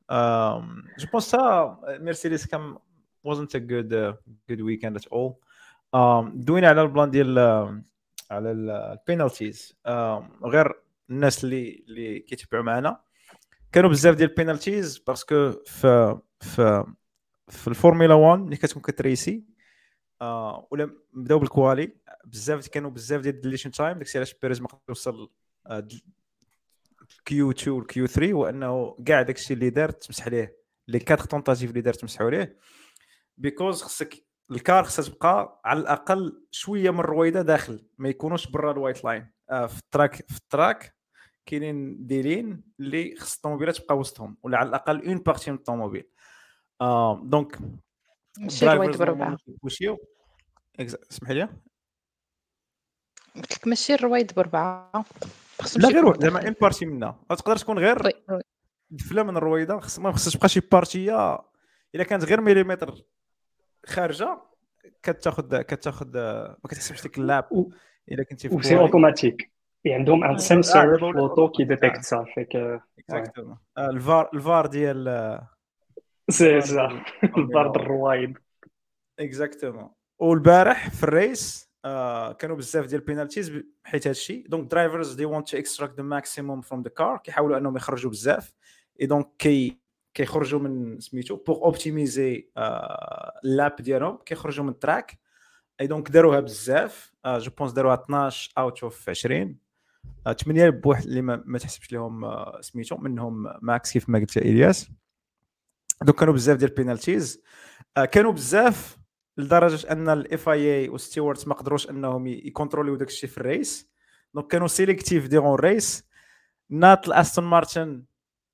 je pense تا مرسيدس كان wasn't a good uh, good weekend at all. um, دوينا على ال plan ديال على ال penalties غير الناس اللي اللي كيتبعوا معنا. كانوا بزاف ديال ال penalties parce que في في في الفورمولا 1 ملي كتكون كتريسي آه ولا بداو بال quali. بزاف كانوا بزاف ديال ال deletion time داكشي علاش بيريز ما قدرش يوصل Q 2 وال Q 3 وانه كاع داكشي اللي دار تمسح عليه les quatre tentatives اللي دار تمسحوا عليه because خصك ال car خصها تبقى على الأقل شوية من الرويده داخل ما يكونوش برا ال white line. آه في ال track في ال track كاينين des lignes اللي خص الطوموبيلات تبقى وسطهم ولا على الأقل une partie من الطوموبيل. آه donc ماشي الرويد exa- اسمح لي قلت لك ماشي الرويد بربعة خصهم لا غير واحد زعما. une partie منها تقدر تكون غير روي- روي. دفله من الرويدة خص ما خصهاش تبقى شي partie إلا كانت غير مليمتر خارجة كتاخذ كتاخذ ما كتحسبش ديك ال lap إلا كنتي في ال quali. automatique. Et عندهم un Ah, sensor ah, في l'auto qui détecte ça. Fait que, Exactement. آه، ال VAR ال VAR ديال آه، سي سا البرد الروايد. exactement والبارح في ال race آه كانوا بزاف ديال ال penalties حيت هادشي donc drivers they want to extract the maximum from the car كيحاولوا أنهم يخرجوا بزاف. et donc كي كيخرجوا من سميتو pour optimiser ال lap ديالهم كيخرجوا من ال track. et donc داروها بزاف. je pense داروها 12 out of 20 8 بواحد اللي ما, ما تحسبش لهم آه، سميتو منهم ماكس كيف ما قلت إلياس. donc كانوا بزاف ديال ال penalties. آه، كانوا بزاف لدرجة أن ال FIA و stewards ما قدروش أنهم يكونتروليو داك الشيء في ال race. donc كانوا sélectifs durant ال race. ناضت ال Aston Martin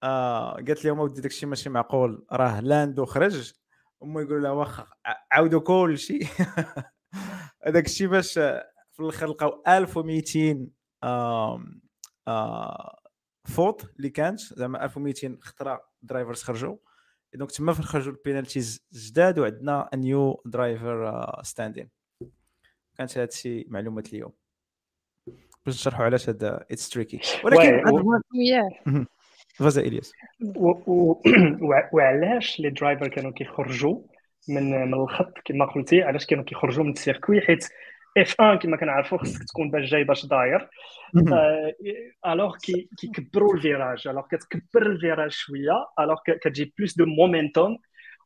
آه قالت لهم أودي داك الشيء ماشي معقول راه لاندو خرج هما يقولوا لها واخا عاودوا كل شيء. هذاك الشيء باش في الآخر لقاو 1200 آه آه faute اللي كانت. زعما 1200 خطرة drivers خرجوا. donc تما فين خرجوا ال penalties جداد وعندنا new driver standing كانت هذا الشيء معلومات اليوم. باش نشرحوا علاش هذا it's tricky ولكن vas-y إلياس وعلاش les drivers كانوا كيخرجوا من من الخط كما قلتي؟ علاش كانوا كيخرجوا من ال circuit؟ حيت F1 كما كنعرفوا خصك تكون باش جاي باش داير alors كيكبروا ال virage alors كتكبر ال virage شوية alors كتجي plus de momentum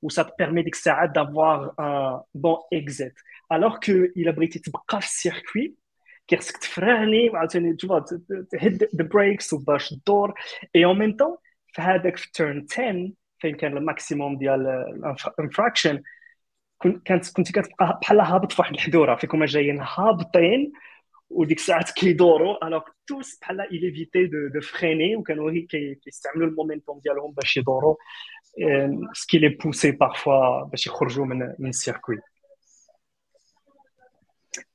et ça permet ديك الساعة d'avoir un bon exit alors que الا بغيتي تبقى في ال circuit كيخصك تفريني عاوتاني تشوف to hit the brakes وباش تدور et en même temps في هذاك في turn 10 فين كان الماكسيموم ديال ال infractions كانت كنت كتبقى بحال هابط في واحد الحدوره فيكم جايين هابطين وديك الساعات كيدوروا. alors tous بحال ils évitaient de de freiner وكانوا هي كيستعملوا ال momentum ديالهم باش يدوروا. ce qui les pousse parfois باش يخرجوا من من ال circuit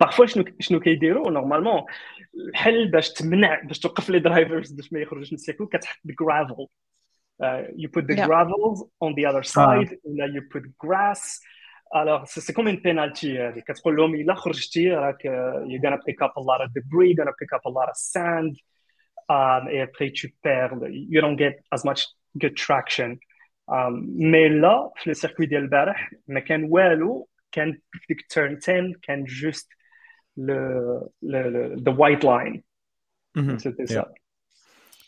parfois شنو شنو كيديروا؟ normalement الحل باش تمنع باش توقف les drivers باش ما يخرجوش من ال circuit كتحط ال gravel Uh, you put the yeah. gravels on the other side ah. ولا you put grass Alors, c'est comme une penalty. كتقول لهم إلا خرجتي راك you're gonna pick up a lot of debris, you're gonna pick up a lot of sand, um, et après tu perds, you don't get as much good traction. Um, mais là, في السيركوي ديال البارح ما كان والو كان ديك turn 10 كان juste le, le, le, the white line. Mm -hmm. C'était ça.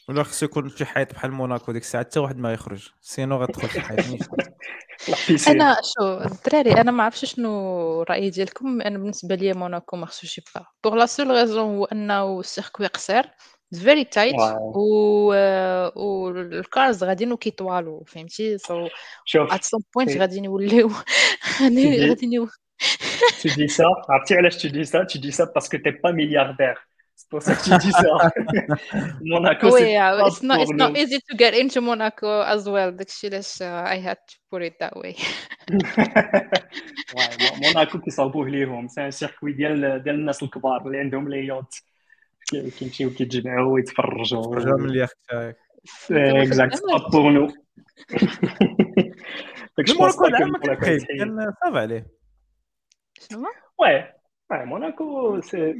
ولا خصو يكون شي حيط بحال موناكو ديك الساعة حتى واحد ما يخرج. سينو غتدخل في الحيط أنا شو الدراري أنا ما عرفتش شنو الراي ديالكم. أنا بالنسبة لي موناكو ما خصوش يبقى. pour la seule raison هو أنه ال circuit قصير very tight و وال cars غاديين كيطوالوا فهمتي؟ so at some point غاديين يوليو غاديين Tu dis ça, عرفتي علاش tu dis ça؟ Tu dis ça parce que t'es pas milliardaire. C'est pour ça que tu dis ça. Monaco, oh, yeah, it's not it's not easy to get into Monaco as well. داكشي علاش I had to put it that way. موناكو كيصاوبوه ليهم c'est un circuit ديال ديال الناس الكبار اللي عندهم les yachts كيمشيو كيتجمعوا ويتفرجوا يتفرجوا من اليخت تاعك exact pour nous داكشي موناكو العام كان صعب عليه شنو؟ واه موناكو c'est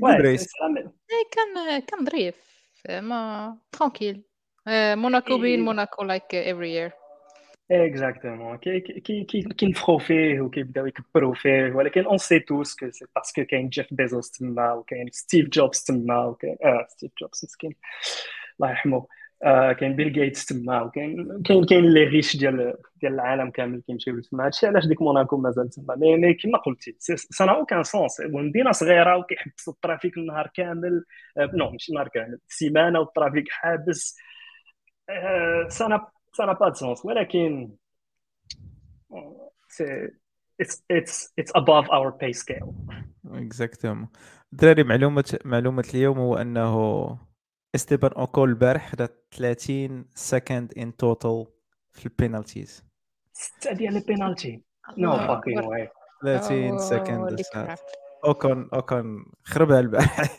كان كان ظريف mais tranquille Monaco being Monaco like every year exactement كينفخوا فيه وكيبداو يكبروا فيه ولكن on sait tous que c'est parce que كاين جيف بيزوس تما وكاين ستيف جوبز تما وكاين آه ستيف جوبز مسكين الله يرحمه آه كاين بيل جيتس تما وكاين كاين كاين les riches ديال ديال العالم كامل كيمشيو تما هادشي علاش ديك موناكو مازال تما. مي مي قلتي ça a aucun sens مدينه صغيرة وكيحبسوا ال trafic النهار كامل. آه non ماشي النهار كامل سيمانة وال trafic حابس. آه ça ça a pas sens ولكن c'est it's it's above our pay scale. Exactement. دراري معلومة معلومة اليوم هو أنه استيبان أوكون البارح خدا 30 seconds in total في ال penalties. ستة ديال ال penalty. no fucking way 30 seconds أوكون أوكون خربها البارح.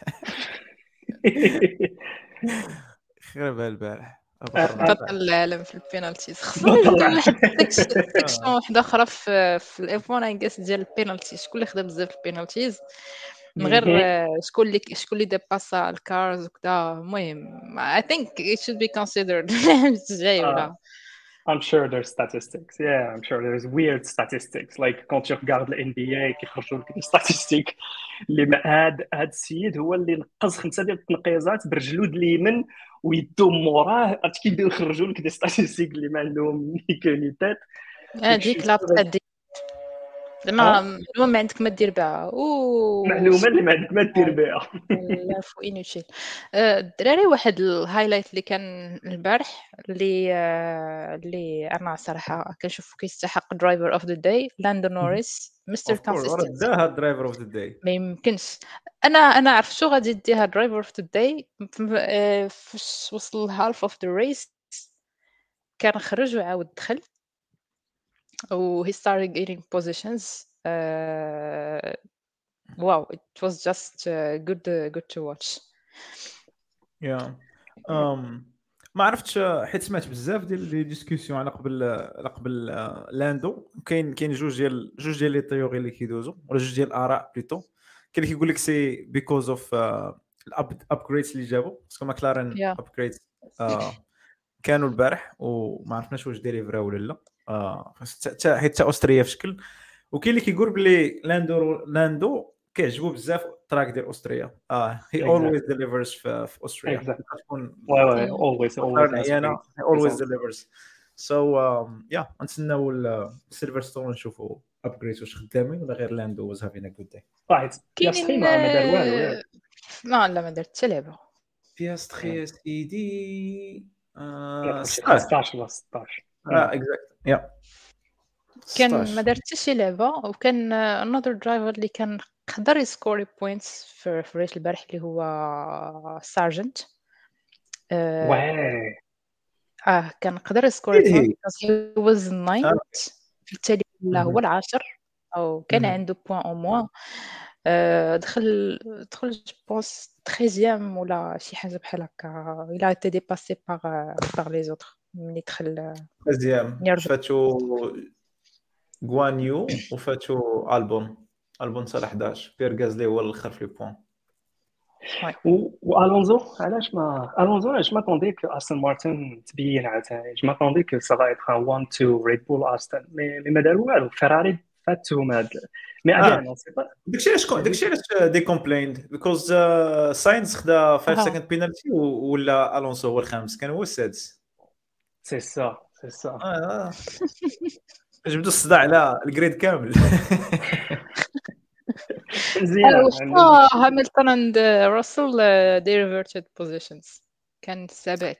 خربها البارح. بطل العالم في ال penalties. خصنا section واحدة أخرى في في ال F1 I guess ديال ال penalties. شكون اللي خدا بزاف ال penalties. من غير شكون اللي شكون اللي ديباسا ال cars وكذا المهم I think it should be considered الجاي ولا. I'm sure there's statistics. Yeah, I'm sure there's weird statistics. Like quand tu regardes ال NBA كيخرجوا لك statistics اللي هاد هاد السيد هو اللي نقص خمسة ديال التنقيزات برجلو اليمين ويدو موراه. كيبداو يخرجوا لك دي statistics اللي ما عندهم ni queue ni tête هذيك لا زعما المهم ما عندك ما دير بها. معلومة اللي ما عندك ما دير بها. l'info inutile الدراري واحد ال highlight اللي كان البارح اللي اللي أنا صراحة كنشوفو كيستحق driver of the day لاندو نوريس mister consistency داها driver of the day ما يمكنش. أنا أنا عرفت شو غادي ديها driver of the day فاش وصل half of the race كان خرج وعاود دخل و he started getting positions uh, wow it was just uh, good uh, good to watch. Yeah. Um, ما عرفتش حيت سمعت بزاف ديال les discussions على قبل على قبل لاندو كاين كاين جوج ديال جوج ديال les théories اللي كيدوزو ولا جوج ديال الاراء plutôt كاين اللي كيقول لك c'est because of ال upgrades اللي جابوا parce que ماكلارن upgrades كانوا البارح وما عرفناش واش deliver او ولا لا. آه. حيت أوستريا في شكل وكاين اللي كيقول بلي لاندو لاندو كيعجبو بزاف ال track ديال أوستريا. آه he always delivers في, في أوستريا. تكون oui oui always always always delivers so yeah نتسناو السيلفر ستون نشوفوا upgrade واش خدامين ولا غير لاندو was having a good day right بياستري ما دار والو ما لا ما درت حتى لعبة. بياستري سيدي 16 ولا 16 آه exact yeah. كان ما دار حتى شي لعبة وكان another driver اللي كان قدر ي scorer points في ال race البارح اللي هو سارجنت آه كان قدر ي scorer points he was ninth في التالي ولا هو العاشر. أو كان عنده point au moins دخل دخل je pense treizième ولا شي حاجة بحال هكا. il a été dépassé par par les autres. ملي دخل تريزيام فاتو غوانيو وفاتو البون البون صالح 11 بير غازلي هو الآخر في لي بوان والونزو علاش ما الونزو علاش ما طوندي كو استون مارتن تبين عاوتاني ماتوندي كو سا فا اتر 1 2 ريد بول استون مي ما داروا والو. فيراري فاتهم هاد مي با داكشي علاش داكشي علاش دي كومبليند بيكوز ساينز خدا 5 second penalty ولا الونسو هو الخامس؟ كان هو السادس. سي سا سي سا جبدوا الصداع على ال grid كامل مزيان Hamilton and راسل they reverted positions. كان السابع did.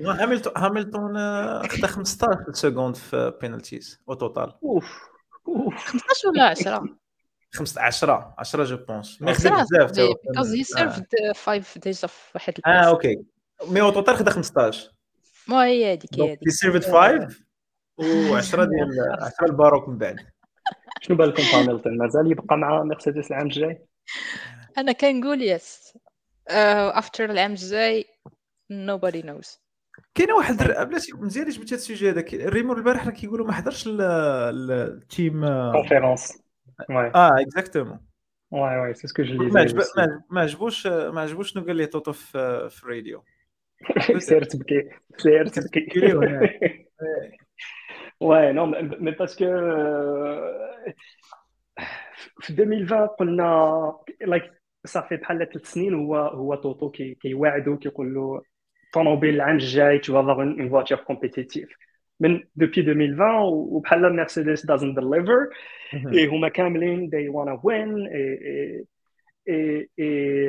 Hamilton Hamilton خدا 15 secondes في penalties au total of of 15 ولا 10 10 10 je pense mais خدا بزاف because he served 5 days of واحد آه أوكي mais au total خدا 15 ما هي هذيك هي هذيك he served 5 و10 ديال 10 الباروك من بعد. شنو بالكم Hamilton مازال يبقى مع مرسيدس العام الجاي؟ أنا كنقول yes after العام الجاي nobody knows. كاينة واحد بلاتي مزيان جبت هذا ال sujet هذاك. vraiment البارح راه كيقولوا ما حضرش ال team conférence آه exactement ouais ouais c'est ce que je ما عجبوش ما عجبوش شنو قال لي توتو في في الراديو. سير تبكي سير تبكي Ouais, non, mais, mais parce que euh, في 2020 قلنا like صافي بحال ثلاث سنين هو هو توتو كي كيواعدو كيقول له طوموبيل العام الجاي tu vas avoir une, une voiture compétitive من depuis 2020 وبحال مرسيدس doesn't deliver et هما كاملين they wanna win et et et, et et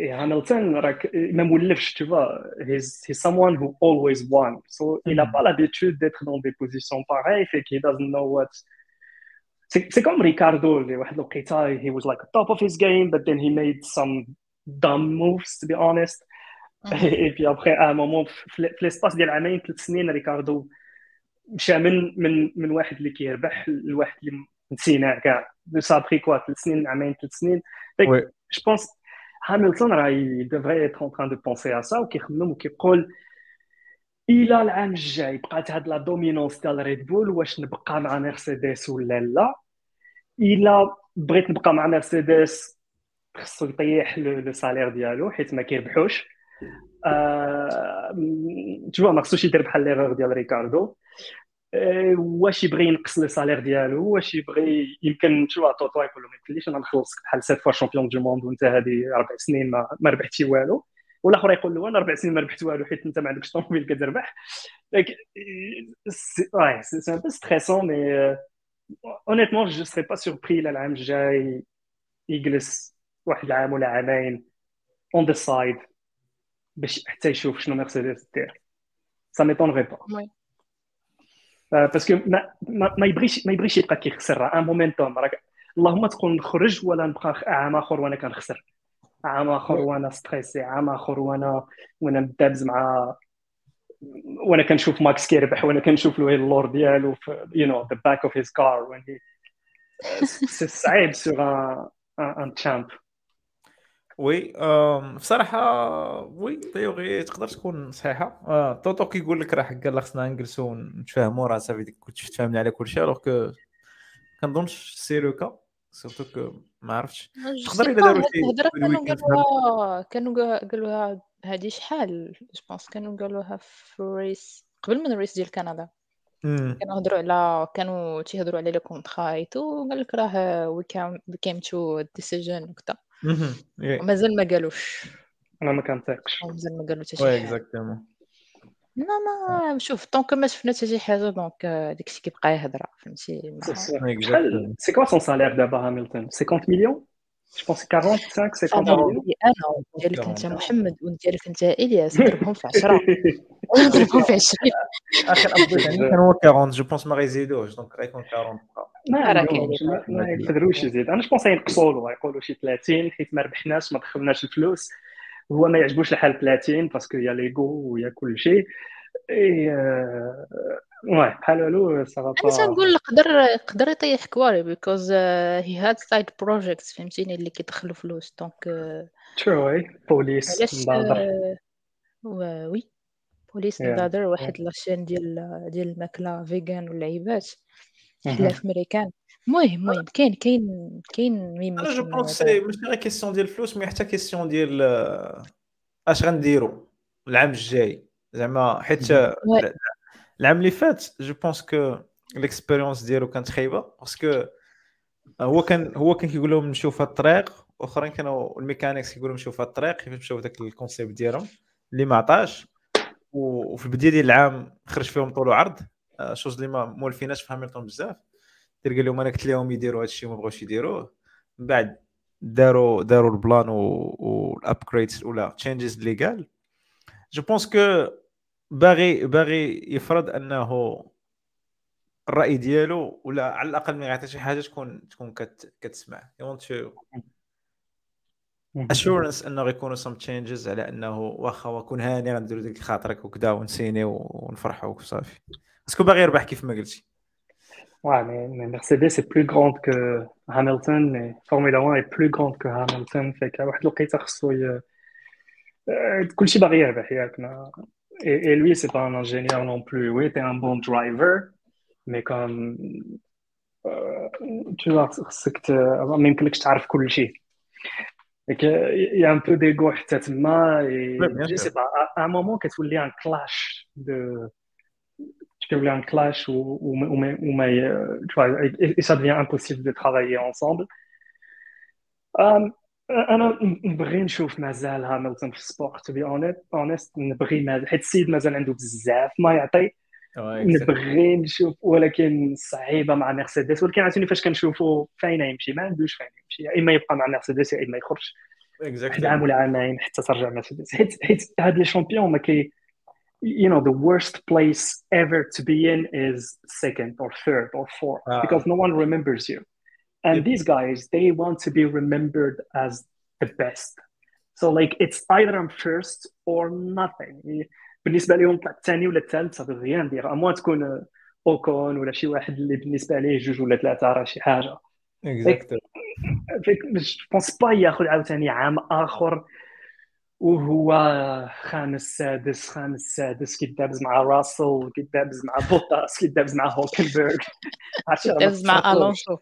Hamilton راك ما مولفش tu vois he's, he's someone who always won so mm. il n'a pas l'habitude d'être dans des positions pareilles fait qu'il doesn't know what c'est comme Ricardo اللي واحد الوقيته he was like top of his game but then he made some dumb moves to be honest et puis après à un moment في l'espace ديال عامين ثلاث سنين ريكاردو مشى من من من واحد اللي كيربح لواحد اللي نسيناه كاع سا بري كوا ثلاث سنين عامين ثلاث سنين جو بونس Hamilton راه devrait être en train de penser à ça وكيخمم وكيقول إلى العام الجاي بقات هاد la dominance ديال ريد بول واش نبقى مع مرسيدس ولا لا إلى بغيت نبقى مع مرسيدس خصو يطيح le salaire ديالو حيت ما كيربحوش تو ما خصوش يدير بحال ليغور ديال ريكاردو آه، واش يبغي ينقص le salaire ديالو؟ واش يبغي يمكن شو توتو يقول له ما يمكنليش أنا نخلصك بحال sept fois champion du monde وأنت هذه أربع سنين ما, ما ربحتي والو؟ والآخر يقول له أنا أربع سنين ما ربحت والو حيت أنت ما عندكش طوموبيل كتربح. donc c'est un peu stressant mais honnêtement je serais pas surpris إلى العام الجاي يجلس واحد العام ولا عامين on the side باش حتى يشوف شنو مرسيدس دير ça m'étonnerait pas parce que ما, ما, ما يبغيش ما يبغيش يبقى كيخسر. un moment راك اللهم تقول نخرج ولا نبقى عام آخر وأنا كنخسر. عام آخر وأنا stressé عام آخر وأنا وأنا مدابز مع وأنا كنشوف ماكس كيربح وأنا كنشوف له اللور ديالو في يو نو ذا باك اوف هيز كار وين هي صعيب سوغ ان تشامب وي بصراحة وي تيوغي تقدر تكون صحيحة. آه توتو كيقول لك راه قال خصنا نجلسوا نتفاهموا راه صافي كنت تفهمني على كل شيء الوغ كو كنظنش سي لو كا سورتو كو ما عرفتش. تقدر إلا داروا شي كانوا قالوها هذه شحال؟ je pense كانوا قالوها في race قبل من ال race ديال كندا. كانوا هضروا على كانوا تيهضروا على les contrats et tout قال لك راه we came to decision وكذا مازال ما قالوش. أنا ما كنطيقش. مازال ما قالوا حتى شي oui exactement لا ما شوف donc ما شفنا حتى شي حاجة donc داكشي كيبقى يهضر فهمتي؟ شحال c'est quoi son salaire دابا هاميلتون 50 مليون je pense 45 50 مليون أنا ديالك انت محمد وديالك انت الياس ضربهم في 10 ضربهم في 20 اخر ابديت كان هو 40 je pense ما غيزيدوش donc غيكون 40 ما يقدروش يزيد أنا je pense ينقصوا له يقولوا شي 30 حيت ما ربحناش ما دخلناش الفلوس هو ما يعجبوش الحال 30 parce qu'il y a l'ego ويا كل شيء واه بحال والو أنا تنقول يقدر يقدر يطيح كواري بيكوز هي هاد سايد بروجيكتس فهمتيني اللي كيدخلوا فلوس. دونك ترو اي بوليس وي بوليس نضادر واحد لاشين ديال ديال الماكلة فيغان واللعيبات حلاف أمريكان. المهم المهم كاين كاين كاين أنا جو بونس ماشي غير كيسيون ديال الفلوس مي حتى كيسيون ديال اش غنديرو العام الجاي. زعما حيت العام اللي فات je pense que l'expérience ديالو كانت خايبة parce que هو كان هو كان كيقول لهم نمشيو في الطريق وأخرين كانوا ال mechanics كيقولوا نمشيو في الطريق كيفاش مشاو داك ال concept ديالهم اللي ما عطاش. وفي البداية ديال العام خرج فيهم طول وعرض. chose اللي ما مولفيناش في هاملتون بزاف. دير قال لهم أنا قلت لهم يديروا هذا الشيء وما بغاوش يديروه. من بعد داروا داروا البلان وال upgrades ولا changes اللي قال je pense que باغي باغي يفرض أنه الرأي ديالو ولا على الأقل ما يعطي شي حاجة تكون تكون كت كتسمع. you want to assurance أنه غيكونوا سم تشينجز على أنه واخا كون هاني غنديروا ديك خاطرك وكذا ونسيني ونفرحوا وصافي parce que باغي يربح كيف ما قلتي. Ouais, mais, mais, Mercedes est plus grande que Hamilton, mais Formula 1 est plus grande que Hamilton. Fait qu'à واحد الوقيته خصو كلشي باغي يربح ياك et, et lui c'est pas un ingénieur non plus oui t'es un bon driver mais comme euh, tu vois خصك ما يمكنلكش تعرف كل شيء Donc, il y a un peu d'ego حتى تما et je sais pas à un moment كتولي un clash de qu'il y a un clash ou, ou, ou, ou euh, tu vois, et, et, ça devient impossible de travailler ensemble. Um, أنا نبغي نشوف مازال هاملتون في ال sport to be honest نبغي مازال حيت السيد مازال عنده بزاف ما يعطي. نبغي نشوف ولكن صعيبة مع مرسيدس ولكن عرفتوني فاش كنشوفوا فاين يمشي ما عندوش فاين يمشي يا إما يبقى مع مرسيدس يا إما يخرج. واحد عام ولا عامين حتى ترجع مرسيدس. حيت حيت هاد les champions ما كي you know the worst place ever to be in is second or third or fourth ah. because no one remembers you. And yep. these guys they want to be remembered as the best. So like it's either i'm first or nothing. بالنسبة لهم طلع الثاني ولا الثالث صافي غير ندير اما تكون اوكون ولا شي واحد اللي بالنسبة ليه جوج ولا ثلاثة راه شي حاجة. exactly pense pas ياخذ عاوتاني عام آخر. وهو خامس سادس خامس سادس كيدابز مع راسل كيدابز مع بوتاس كيدابز مع هوكنبرغ. كيدابز مع ألونسو.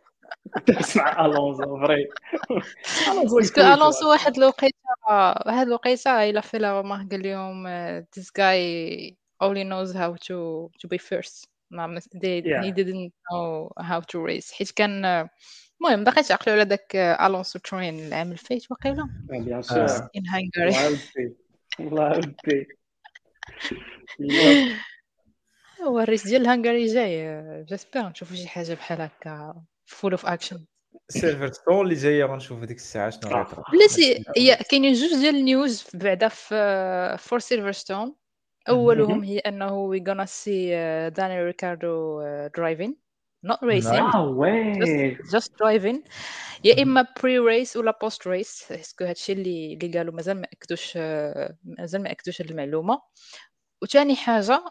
مع ألونزو vrai. ألونزو parce que يفوت الونسو واحد الوقيته واحد الوقيته إلى في لا رماه قال لهم uh, this guy only knows how to to be first. ما they, Yeah. he didn't know how to race. حيت كان المهم باقي تعقلوا على داك الونسو train العام الفايت وقيلا bien آه. sûr. In Hungary. الله ودي هو ال race ديال هنغاري جاي j'espère نشوفوا شي حاجة بحال هكا. full of action سيلفر ستون اللي جاية غنشوف ديك الساعة شنو. غيطرا؟ بلاتي هي كاينين جوج ديال ال news بعدا في for سيلفرستون أولهم هي أنه we gonna see داني ريكاردو driving not racing آه oui just driving. يا اما pre race ولا post race parce que هادشي اللي اللي قالوا مازال ما اكدوش مازال ما اكدوش المعلومة. وثاني حاجة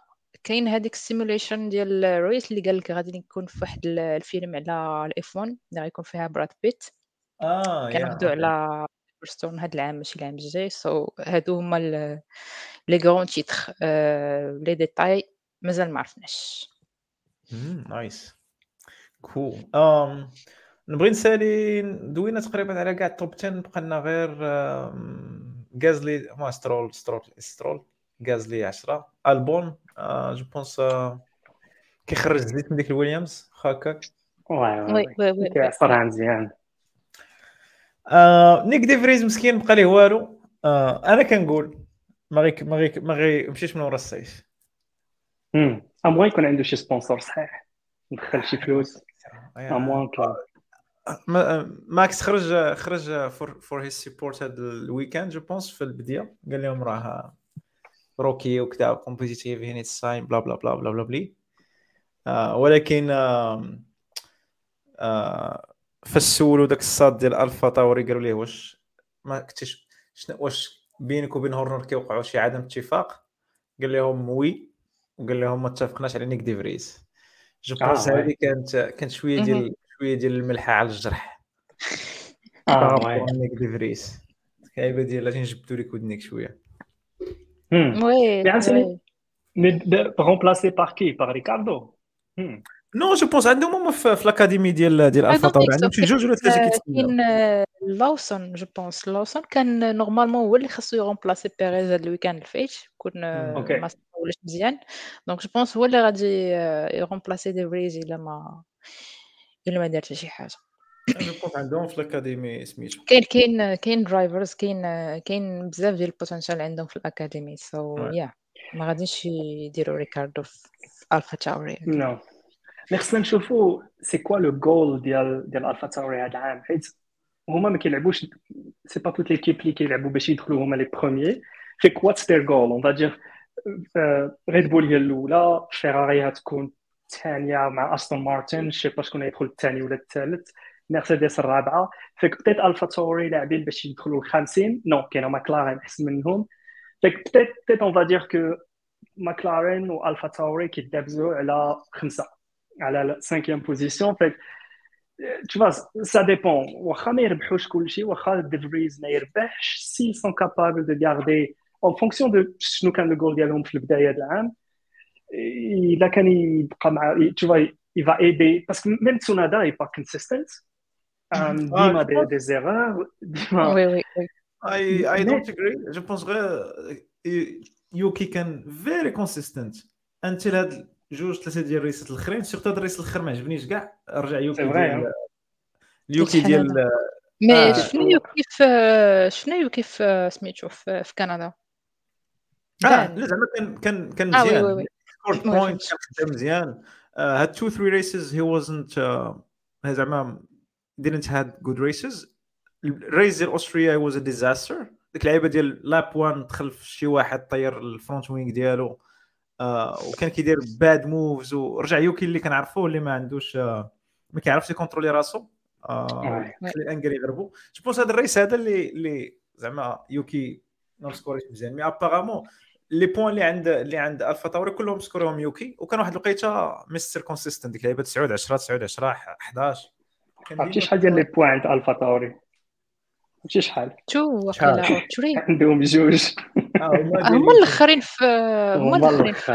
كاين هذيك ال simulation ديال ال race اللي قال لك غادي يكون في واحد ال- الفيلم على ال F 1 اللي غيكون فيها براد بيت آه كنعرضوا سيلفرستون هاد العام ماشي العام الجاي. so هادو هما les grands titres les détails مازال ما عرفناش. nice cool um نبغي نسالي دوينا تقريبا على كاع ال top 10 بقى لنا غير غازلي ما سترول سترول سترول غازلي 10 البون جو بونس كيخرج زيت من ديك الويليامز هكاك وي وي وي وي وي كيعصرها مزيان نيك دي فريز مسكين بقى ليه والو. آه، أنا كنقول ما غي ما غي ما غي يمشيش من ورا السيف. امم اموان يكون عنده شي سبونسور صحيح. يدخل شي فلوس. ماكس خرج خرج for for his support هذا ال weekend je pense في البداية. قال لهم راه rookie وكذا competitive هنا ساين بلا بلا بلا بلا بلا بلي آه ولكن آه آه فسولوا داك الصاد ديال ألفا طاوري قالوا ليه واش ما كنتيش شنو واش بينك وبين هورنر كيوقعوا شي عدم اتفاق؟ قال لهم oui وقال لهم ما اتفقناش على نيك ديفريز je pense. هذه كانت كانت شوية ديال شوية ديال الملحة على الجرح. آه نيك ديفريز كايبه ديال أجي نجبدوا لك ودنيك شوية. امم oui Mais Anthony- oui Mais de- remplacé par qui? Par Ricardo? Hmm. non je pense عندهم هما في, في ال academy ديال ديال I الفا don't طاوري think so. عندهم شي جوج ولا ثلاثة كاين كيتسناو كاين آه، لوسون je pense لوسون كان normalement هو اللي خاصو ي remplacer بيريز هاد ال week-end الفايت كون آه، okay. ما ولاش مزيان donc je pense هو اللي غادي آه، ي remplacer دي فريز الا ما الا ما دار حتى شي حاجة عندهم في ال academy سميتو كاين كاين كاين drivers كاين كاين بزاف ديال ال potential عندهم في ال academy. so. يا ما غاديش يديروا ريكاردو في الفا تاوري نو مي خصنا نشوفوا c'est quoi le goal ديال ديال الفا تاوري هذا العام حيت هما ما كيلعبوش c'est pas toutes les équipes اللي كيلعبوا باش يدخلوا هما les premiers fait que what's their goal on va dire ريد بول هي الأولى فيراري غتكون الثانية مع استون مارتن شي با شكون غيدخل الثاني ولا الثالث. مرسيدس الرابعة. fait que peut-être الفا تاوري لاعبين باش يدخلوا الخامسين non كاينة ماكلارين أحسن منهم. fait que peut-être peut-être on va dire que ماكلارين والفا تاوري كيدابزوا على خمسة على la cinquième position fait que tu vois ça dépend. واخا ما يربحوش كلشي واخا ديفريز ما يربحش s'ils sont capables de garder en fonction de شنو كان le goal ديالهم في البداية ديال العام الا كان يبقى مع tu vois il va aider. Parce que même Tsunoda est pas consistent. ديما des des erreurs ديما oui oui oui I I Mais- don't agree je pense غير يوكي كان very consistent انت لهاد جوج ثلاثة ديال ال race ات الاخرين surtout هاد ال race الآخر ما عجبنيش كاع رجع يوكي ديال اليوكي ديال mais آه. شنو يوكي في شنو يوكي في سميتو في كندا؟ آه. لا زعما كان كان كان oui مزيان. point. كان مزيان. آه، هاد two three races he wasn't زعما didn't had good races. ال race ديال اوستريا was a disaster ديك اللعيبة ديال lap 1 دخل في شي واحد طير ال front wing ديالو. آه وكان كيدير bad moves ورجع يوكي اللي كنعرفوه اللي ما عندوش آه ما كيعرفش يكونترولي راسو. آه Ouais. خلي الانجل يضربوا جو بونس هذا الريس هذا اللي اللي زعما يوكي ما سكوريش مزيان. مي ابارامون لي بوان اللي عند اللي عند الفا تاوري كلهم سكوريهم يوكي. وكان واحد الوقيته مستر كونسيستنت ديك اللعيبة 9 10 9 10 11 كان عرفتي شحال ديال لي بوان عند ألفا تاوري. عرفتي شحال تو شحال؟ عندهم جوج. آه، هما هما الاخرين في هما الاخرين في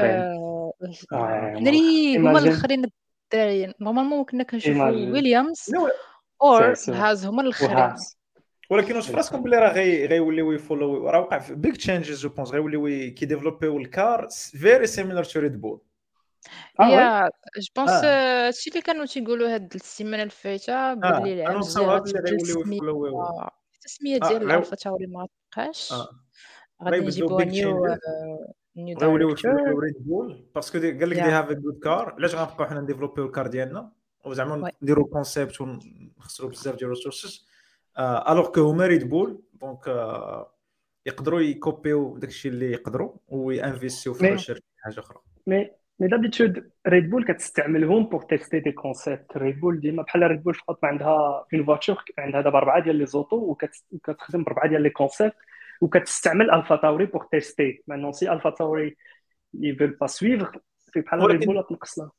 آه، دري هما. الاخرين الدراري نورمالمون كنا إيماجين. ويليامز اور. هاز هما الاخرين ولكن واش في راسكم بلي راه غي غيوليو يفولو راه وقع في بيج تشينجز جو بونس غيوليو كيديفلوبيو الكار فيري سيميلر تو ريد بول آه وي جو بونس آه. هادشي اللي كانوا تيقولوا هاد السيمانه الفايته باللي آه العام الجاي انونساوها بلي غتبدل غيوليو السميه التسميه آه ديال غيو الفا تاوري ما تبقاش آه غادي غيبدلو نجيبوها بيج نيو تشينجز نيو غيوليو ريد بول باسكو دي- قال لك دي يا هاف جود كار علاش غنبقاو حنا نديفلوبيو الكار ديالنا وزعما وي نديرو كونسيبت ونخسروا بزاف ديال الريسورسز الوغ كو هما ريد بول دونك يقدروا يكوبيو داكشي اللي يقدروا وينفيستيو في مي الريشيرش حاجة أخرى مي مي دابيتود ريد بول كتستعملهم بور تيستي دي كونسيبت ريد بول ديما بحال ريد بول فقط عندها اون فواتور عندها دابا اربعه ديال لي زوطو وكت- وكتخدم بربعه ديال لي كونسيبت وكتستعمل الفا تاوري بور تيستي مانون سي الفا تاوري يفيل با سويفر في بحال ريد بول تنقص لها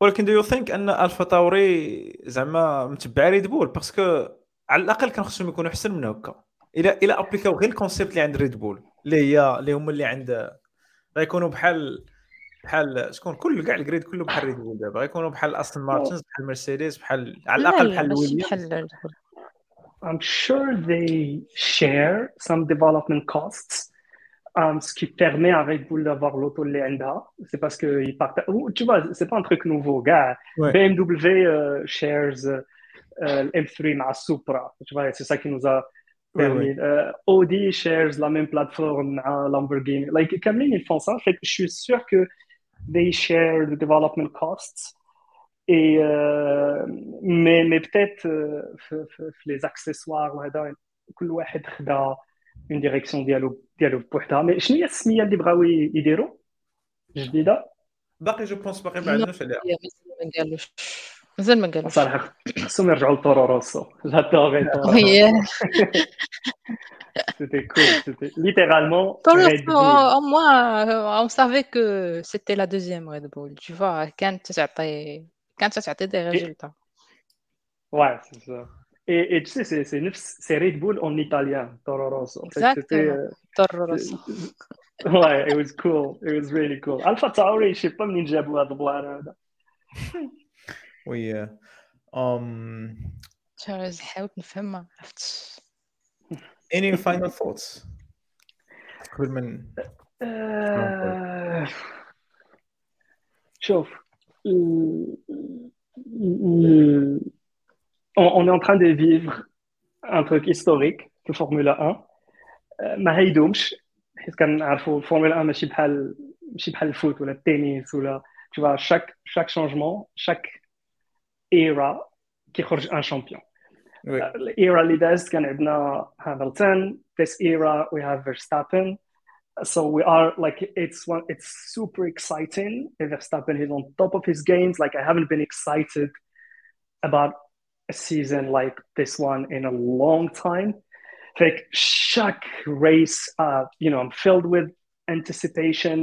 ولكن دو يو ثينك أن الفا تاوري زعما متبع ريد بول باسكو على الأقل كان خصهم يكونوا أحسن من هكا. إلى إلى ابليكاو غير الكونسيبت اللي عند ريد بول اللي هي اللي هما اللي عند غيكونوا بحال بحال شكون كل كاع الجريد كله بحال ريد بول دابا غيكونوا بحال استون مارتنز بحال مرسيدس بحال على لا الاقل لا بحال ماشي ويليامز بحال I'm sure they share some development costs, um, ce qui permet à Red Bull d'avoir l'auto اللي عندها. C'est parce que ils partagent. ou, Tu vois, c'est pas un truc nouveau, gars. Ouais. BMW euh, shares euh, le M3 مع Supra. Tu vois, c'est ça qui nous a Oui, permis. Euh, Audi shares la même plateforme مع Lamborghini. Like, كاملين ils font ça. Fait que je suis sûr que they share the development costs. Et euh, mais mais peut-être euh, في, في, في les accessoires وهذا كل واحد خدا une direction ديالو ديالو بوحدها mais شنو هي السميه اللي بغاو يديروا جديده باقي je pense باقي ما non عندناش عليها مازال ما قالوش مازال ما قالوش صراحه خصهم يرجعوا لتورو روسو جادوري تورو وي روسو c'était cool c'était littéralement Toro Red Rosso, Bull au moins, euh, on savait que c'était la deuxième Red Bull, tu vois, كانت تعطي كانت تعطي des et, résultats. ouais c'est ça et, et tu sais c'est c'est نفس- c'est Red Bull en italien Toro Rosso Fait que c'était Exactement. euh, Toro Rosso. ouais it was cool it was really cool Alpha Tauri je sais pas منين جابوا هذا البلان هذا وي ام شارز حاولت نفهم ما عرفتش. اني فاينل ثوتس قبل من Euh, Chauffe. Euh, euh, On, on est en train de vivre un truc historique في Formule 1 آه، ما هيدومش حيت كنعرفوا الفورمولا 1 ماشي بحال ماشي بحال الفوت ولا التنس ولا tu vois chaque chaque changement chaque era كيخرج ان شامبيون وي الايرا اللي دازت كان عندنا هامilton this era we have Verstappen so we are like it's one it's super exciting Verstappen is on top of his games like I haven't been excited about a season like this one in a long time like chaque race uh, you know I'm filled with anticipation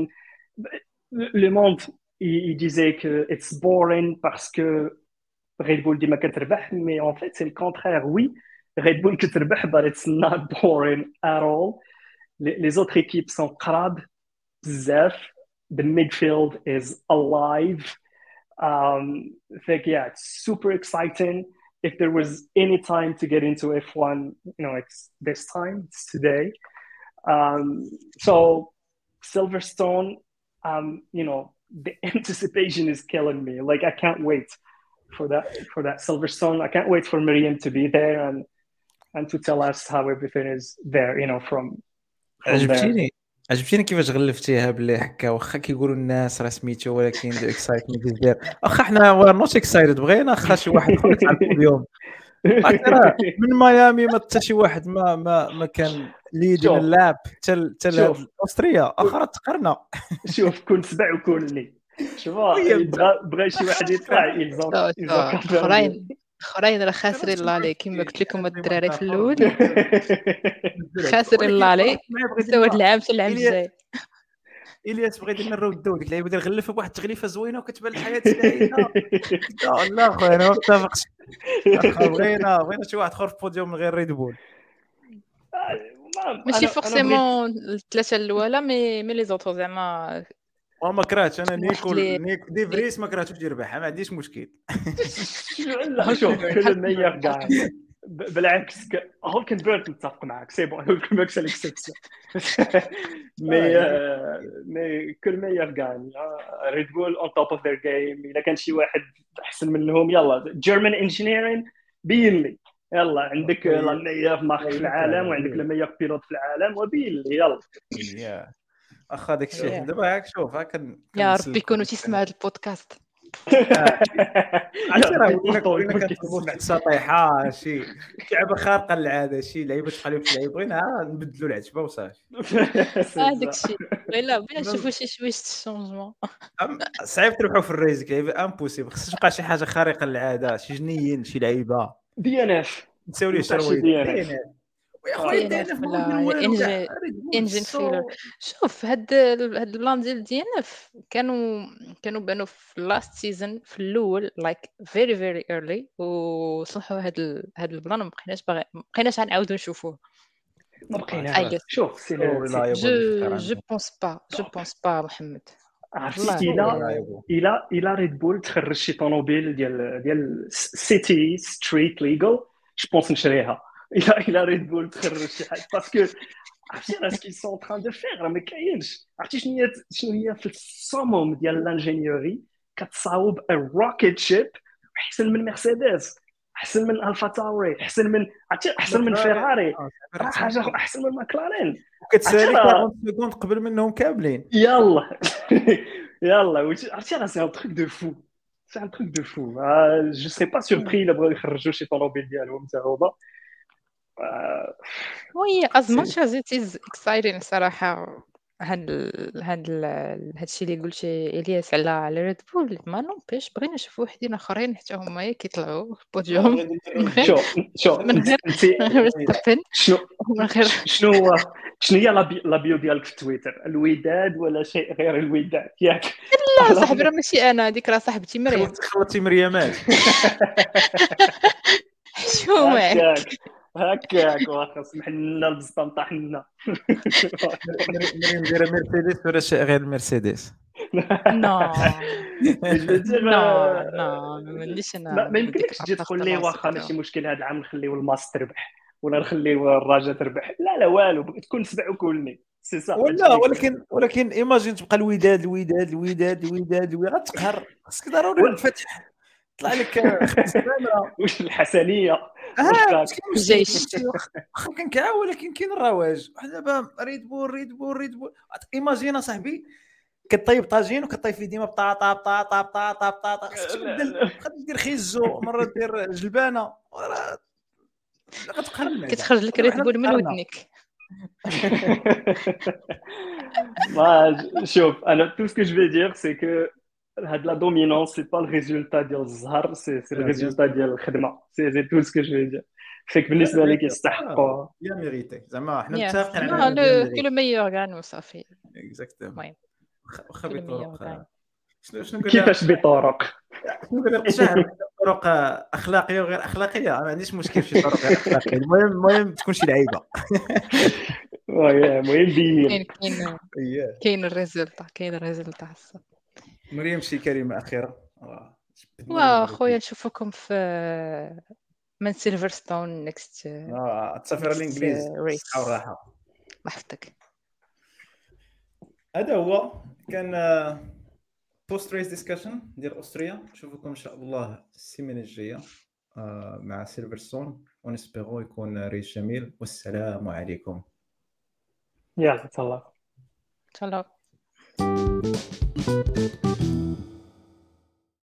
le le monde il, il disait que it's boring parce que Red Bull ديما كتربح mais en fait c'est le contraire oui Red Bull كتربح but it's not boring at all les, les autres équipes sont crades bzaf the midfield is alive um think yeah it's super exciting if there was any time to get into F1 you know it's this time it's today um so Silverstone um you know the anticipation is killing me like I can't wait For that for that Silverstone. I can't wait for Miriam to be there and and to tell us how everything is there, you know, from from. عجبتيني عجبتيني كيفاش غلفتيها باللي هكا واخا كيقولوا الناس راه سميتو ولكن ذا اكسايتمنت دير واخا حنا نوت اكسايتد بغينا واخا شي واحد البوديوم عرفتي راه من ميامي ما حتى شي واحد ما ما ما كان ليد. اللاب حتى حتى. اوستريا أخرى تقرنا شوف كون سبع وكولني شوف وي. بغى شي واحد يطلع. اخرين اخرين راه خاسرين الله عليك كما قلت لكم الدراري في الأول خاسرين الله عليك حتى هاد العام حتى العام الجاي الياس بغى يدير لنا الرود دو قلت له بغيت نغلف بواحد التغليفه زوينه وكتبان الحياة سعيده قلت لا خويا أنا ما متفقش بغينا بغينا شي واحد اخر في بوديوم من غير Red Bull ما- ماشي forcément الثلاثه الاولى mais mais les autres زعما وما كرهتش. أنا Nyck Nyck de Vries ما كرهتوش يربح ما عنديش مشكل. لا شوف كل المية كاع بالعكس ك- هولكنبرغ متفق معك. c'est bon هولكنبرغ c'est l'exception مي آه، مي كل مية كاع Red Bull on top of their game إذا كان شي واحد أحسن منهم يلا German engineering بين لي. يلا عندك لا ميور مارك في العالم وعندك لا ميور بيلوت في العالم وبين لي يلا. يا اخا داك الشيء. دابا هاك شوف ها كن يا. ربي يكونوا تيسمعوا هذا البودكاست. عرفتي راه كنطلبوا كيسمع. شي لعبة خارقة للعادة شي لعيبة تخليهم شي لعيبه بغينا نبدلوا العتبة وصافي. هذاك الشيء. لا بغينا نشوفوا شي شوية الشونجمون أم- صعيب تربحوا في الريزك لعيبه امبوسيبل خصها تبقى شي حاجة خارقة للعادة شي جنيين شي لعيبة. دي ان اف نساو ليه متاع شي شرويد DNF. ويا خويا engine failure. شوف هاد هاد البلان ديال DNF كانوا كانوا بانوا في last season في الأول like very very early وصلحوا هاد ال... هاد البلان. ما بقيناش باغي ما بقيناش غنعاودوا نشوفوه. ما بقيناش. شوف si je je pense pas je pense pas محمد عرفتي. إلى إلى إلى Red Bull تخرج شي طوموبيل ديال ديال city street legal je pense نشريها. إلى إلى Red Bull تخرج شي حاجة parce que عرفتي راه ce qu'ils sont en train de faire راه ما كاينش عرفتي شنو هي شنو هي في الصمم ديال l'ingénierie كتصاوب rocket ship احسن من مرسيدس احسن من AlphaTauri احسن من عرفتي احسن من فيراري حاجة احسن من ماكلارين كتسالي عرفتي 40 secondes قبل منهم كاملين يلا يلا عرفتي راه c'est un truc de fou c'est un truc de fou je serais pas surpris الا بغاو يخرجوا شي طوموبيل ديالهم حتى هما oui as much as it is exciting صراحة هاد ال... هاد ال... هادشي اللي قلتي إلياس على على Red Bull ما نوبيش بغينا نشوفوا وحدين آخرين حتى هما كيطلعوا من غير شوف شوف من غير شنو من غير شنو هو شنو هي la bi- la bio ديالك في تويتر؟ الوداد ولا شيء غير الوداد ياك؟ لا صاحبي راه ماشي أنا هذيك راه صاحبتي مريم. خلطتي مريمات شو معك هكاك واخا سمح لنا البسطة طاحنا مريم دايره مرسيدس ولا شيء غير ال Mercedes non. non ما ما, يمكنلكش تجي تقول لي واخا ماشي مشكل هذا العام نخليو الماس تربح ولا نخليو الرجاء تربح. لا لا والو تكون سبع وكلني. سي ولا ولكن ولكن imagine تبقى الوداد الوداد الوداد الوداد الوداد غتقهر. خاصك ضروري الفتح. طلع لك واش الحسنية؟ آه وشكاك. الجيش. واخا كان كاع ولكن كاين الرواج. واحد دابا Red Bull Red Bull Red Bull. imagine اصاحبي كطيب طاجين وكطيب فيه ديما بطاطا بطاطا بطاطا بطاطا خاصك تبدل دير خيزو مرة دير جلبانة. المعده كتخرج لك Red Bull من. ودنك. ما شوف أنا que je vais dire c'est que هاد la dominance c'est pas ال résultat ديال الزهر c'est c'est ال résultat ديال الخدمه سي سي tout ce que je vais dire. فيك بالنسبة لي كيستحقوا يا mérité زعما حنا. متفقين على que le meilleur gagne وصافي exactement المهم. واخا بطرق. شنو شنو كيفاش بطرق شنو القشاع طرق اخلاقيه وغير اخلاقيه ما عنديش مشكل في شي طرق غير اخلاقيه المهم المهم تكون شي لعيبه المهم بين كاين كاين اييه كاين ال résultat كاين ال résultat الصافي مريم شي كلمه أخيرة؟ جبدنا واخويا نشوفكم في من Silverstone next آه الإنجليز. والراحه الله يحفظك هذا هو كان post race discussion ديال اوستريا نشوفكم إن شاء الله السيمانة الجاية آه، مع Silverstone ونسبيغو يكون race جميل. والسلام عليكم. شاء الله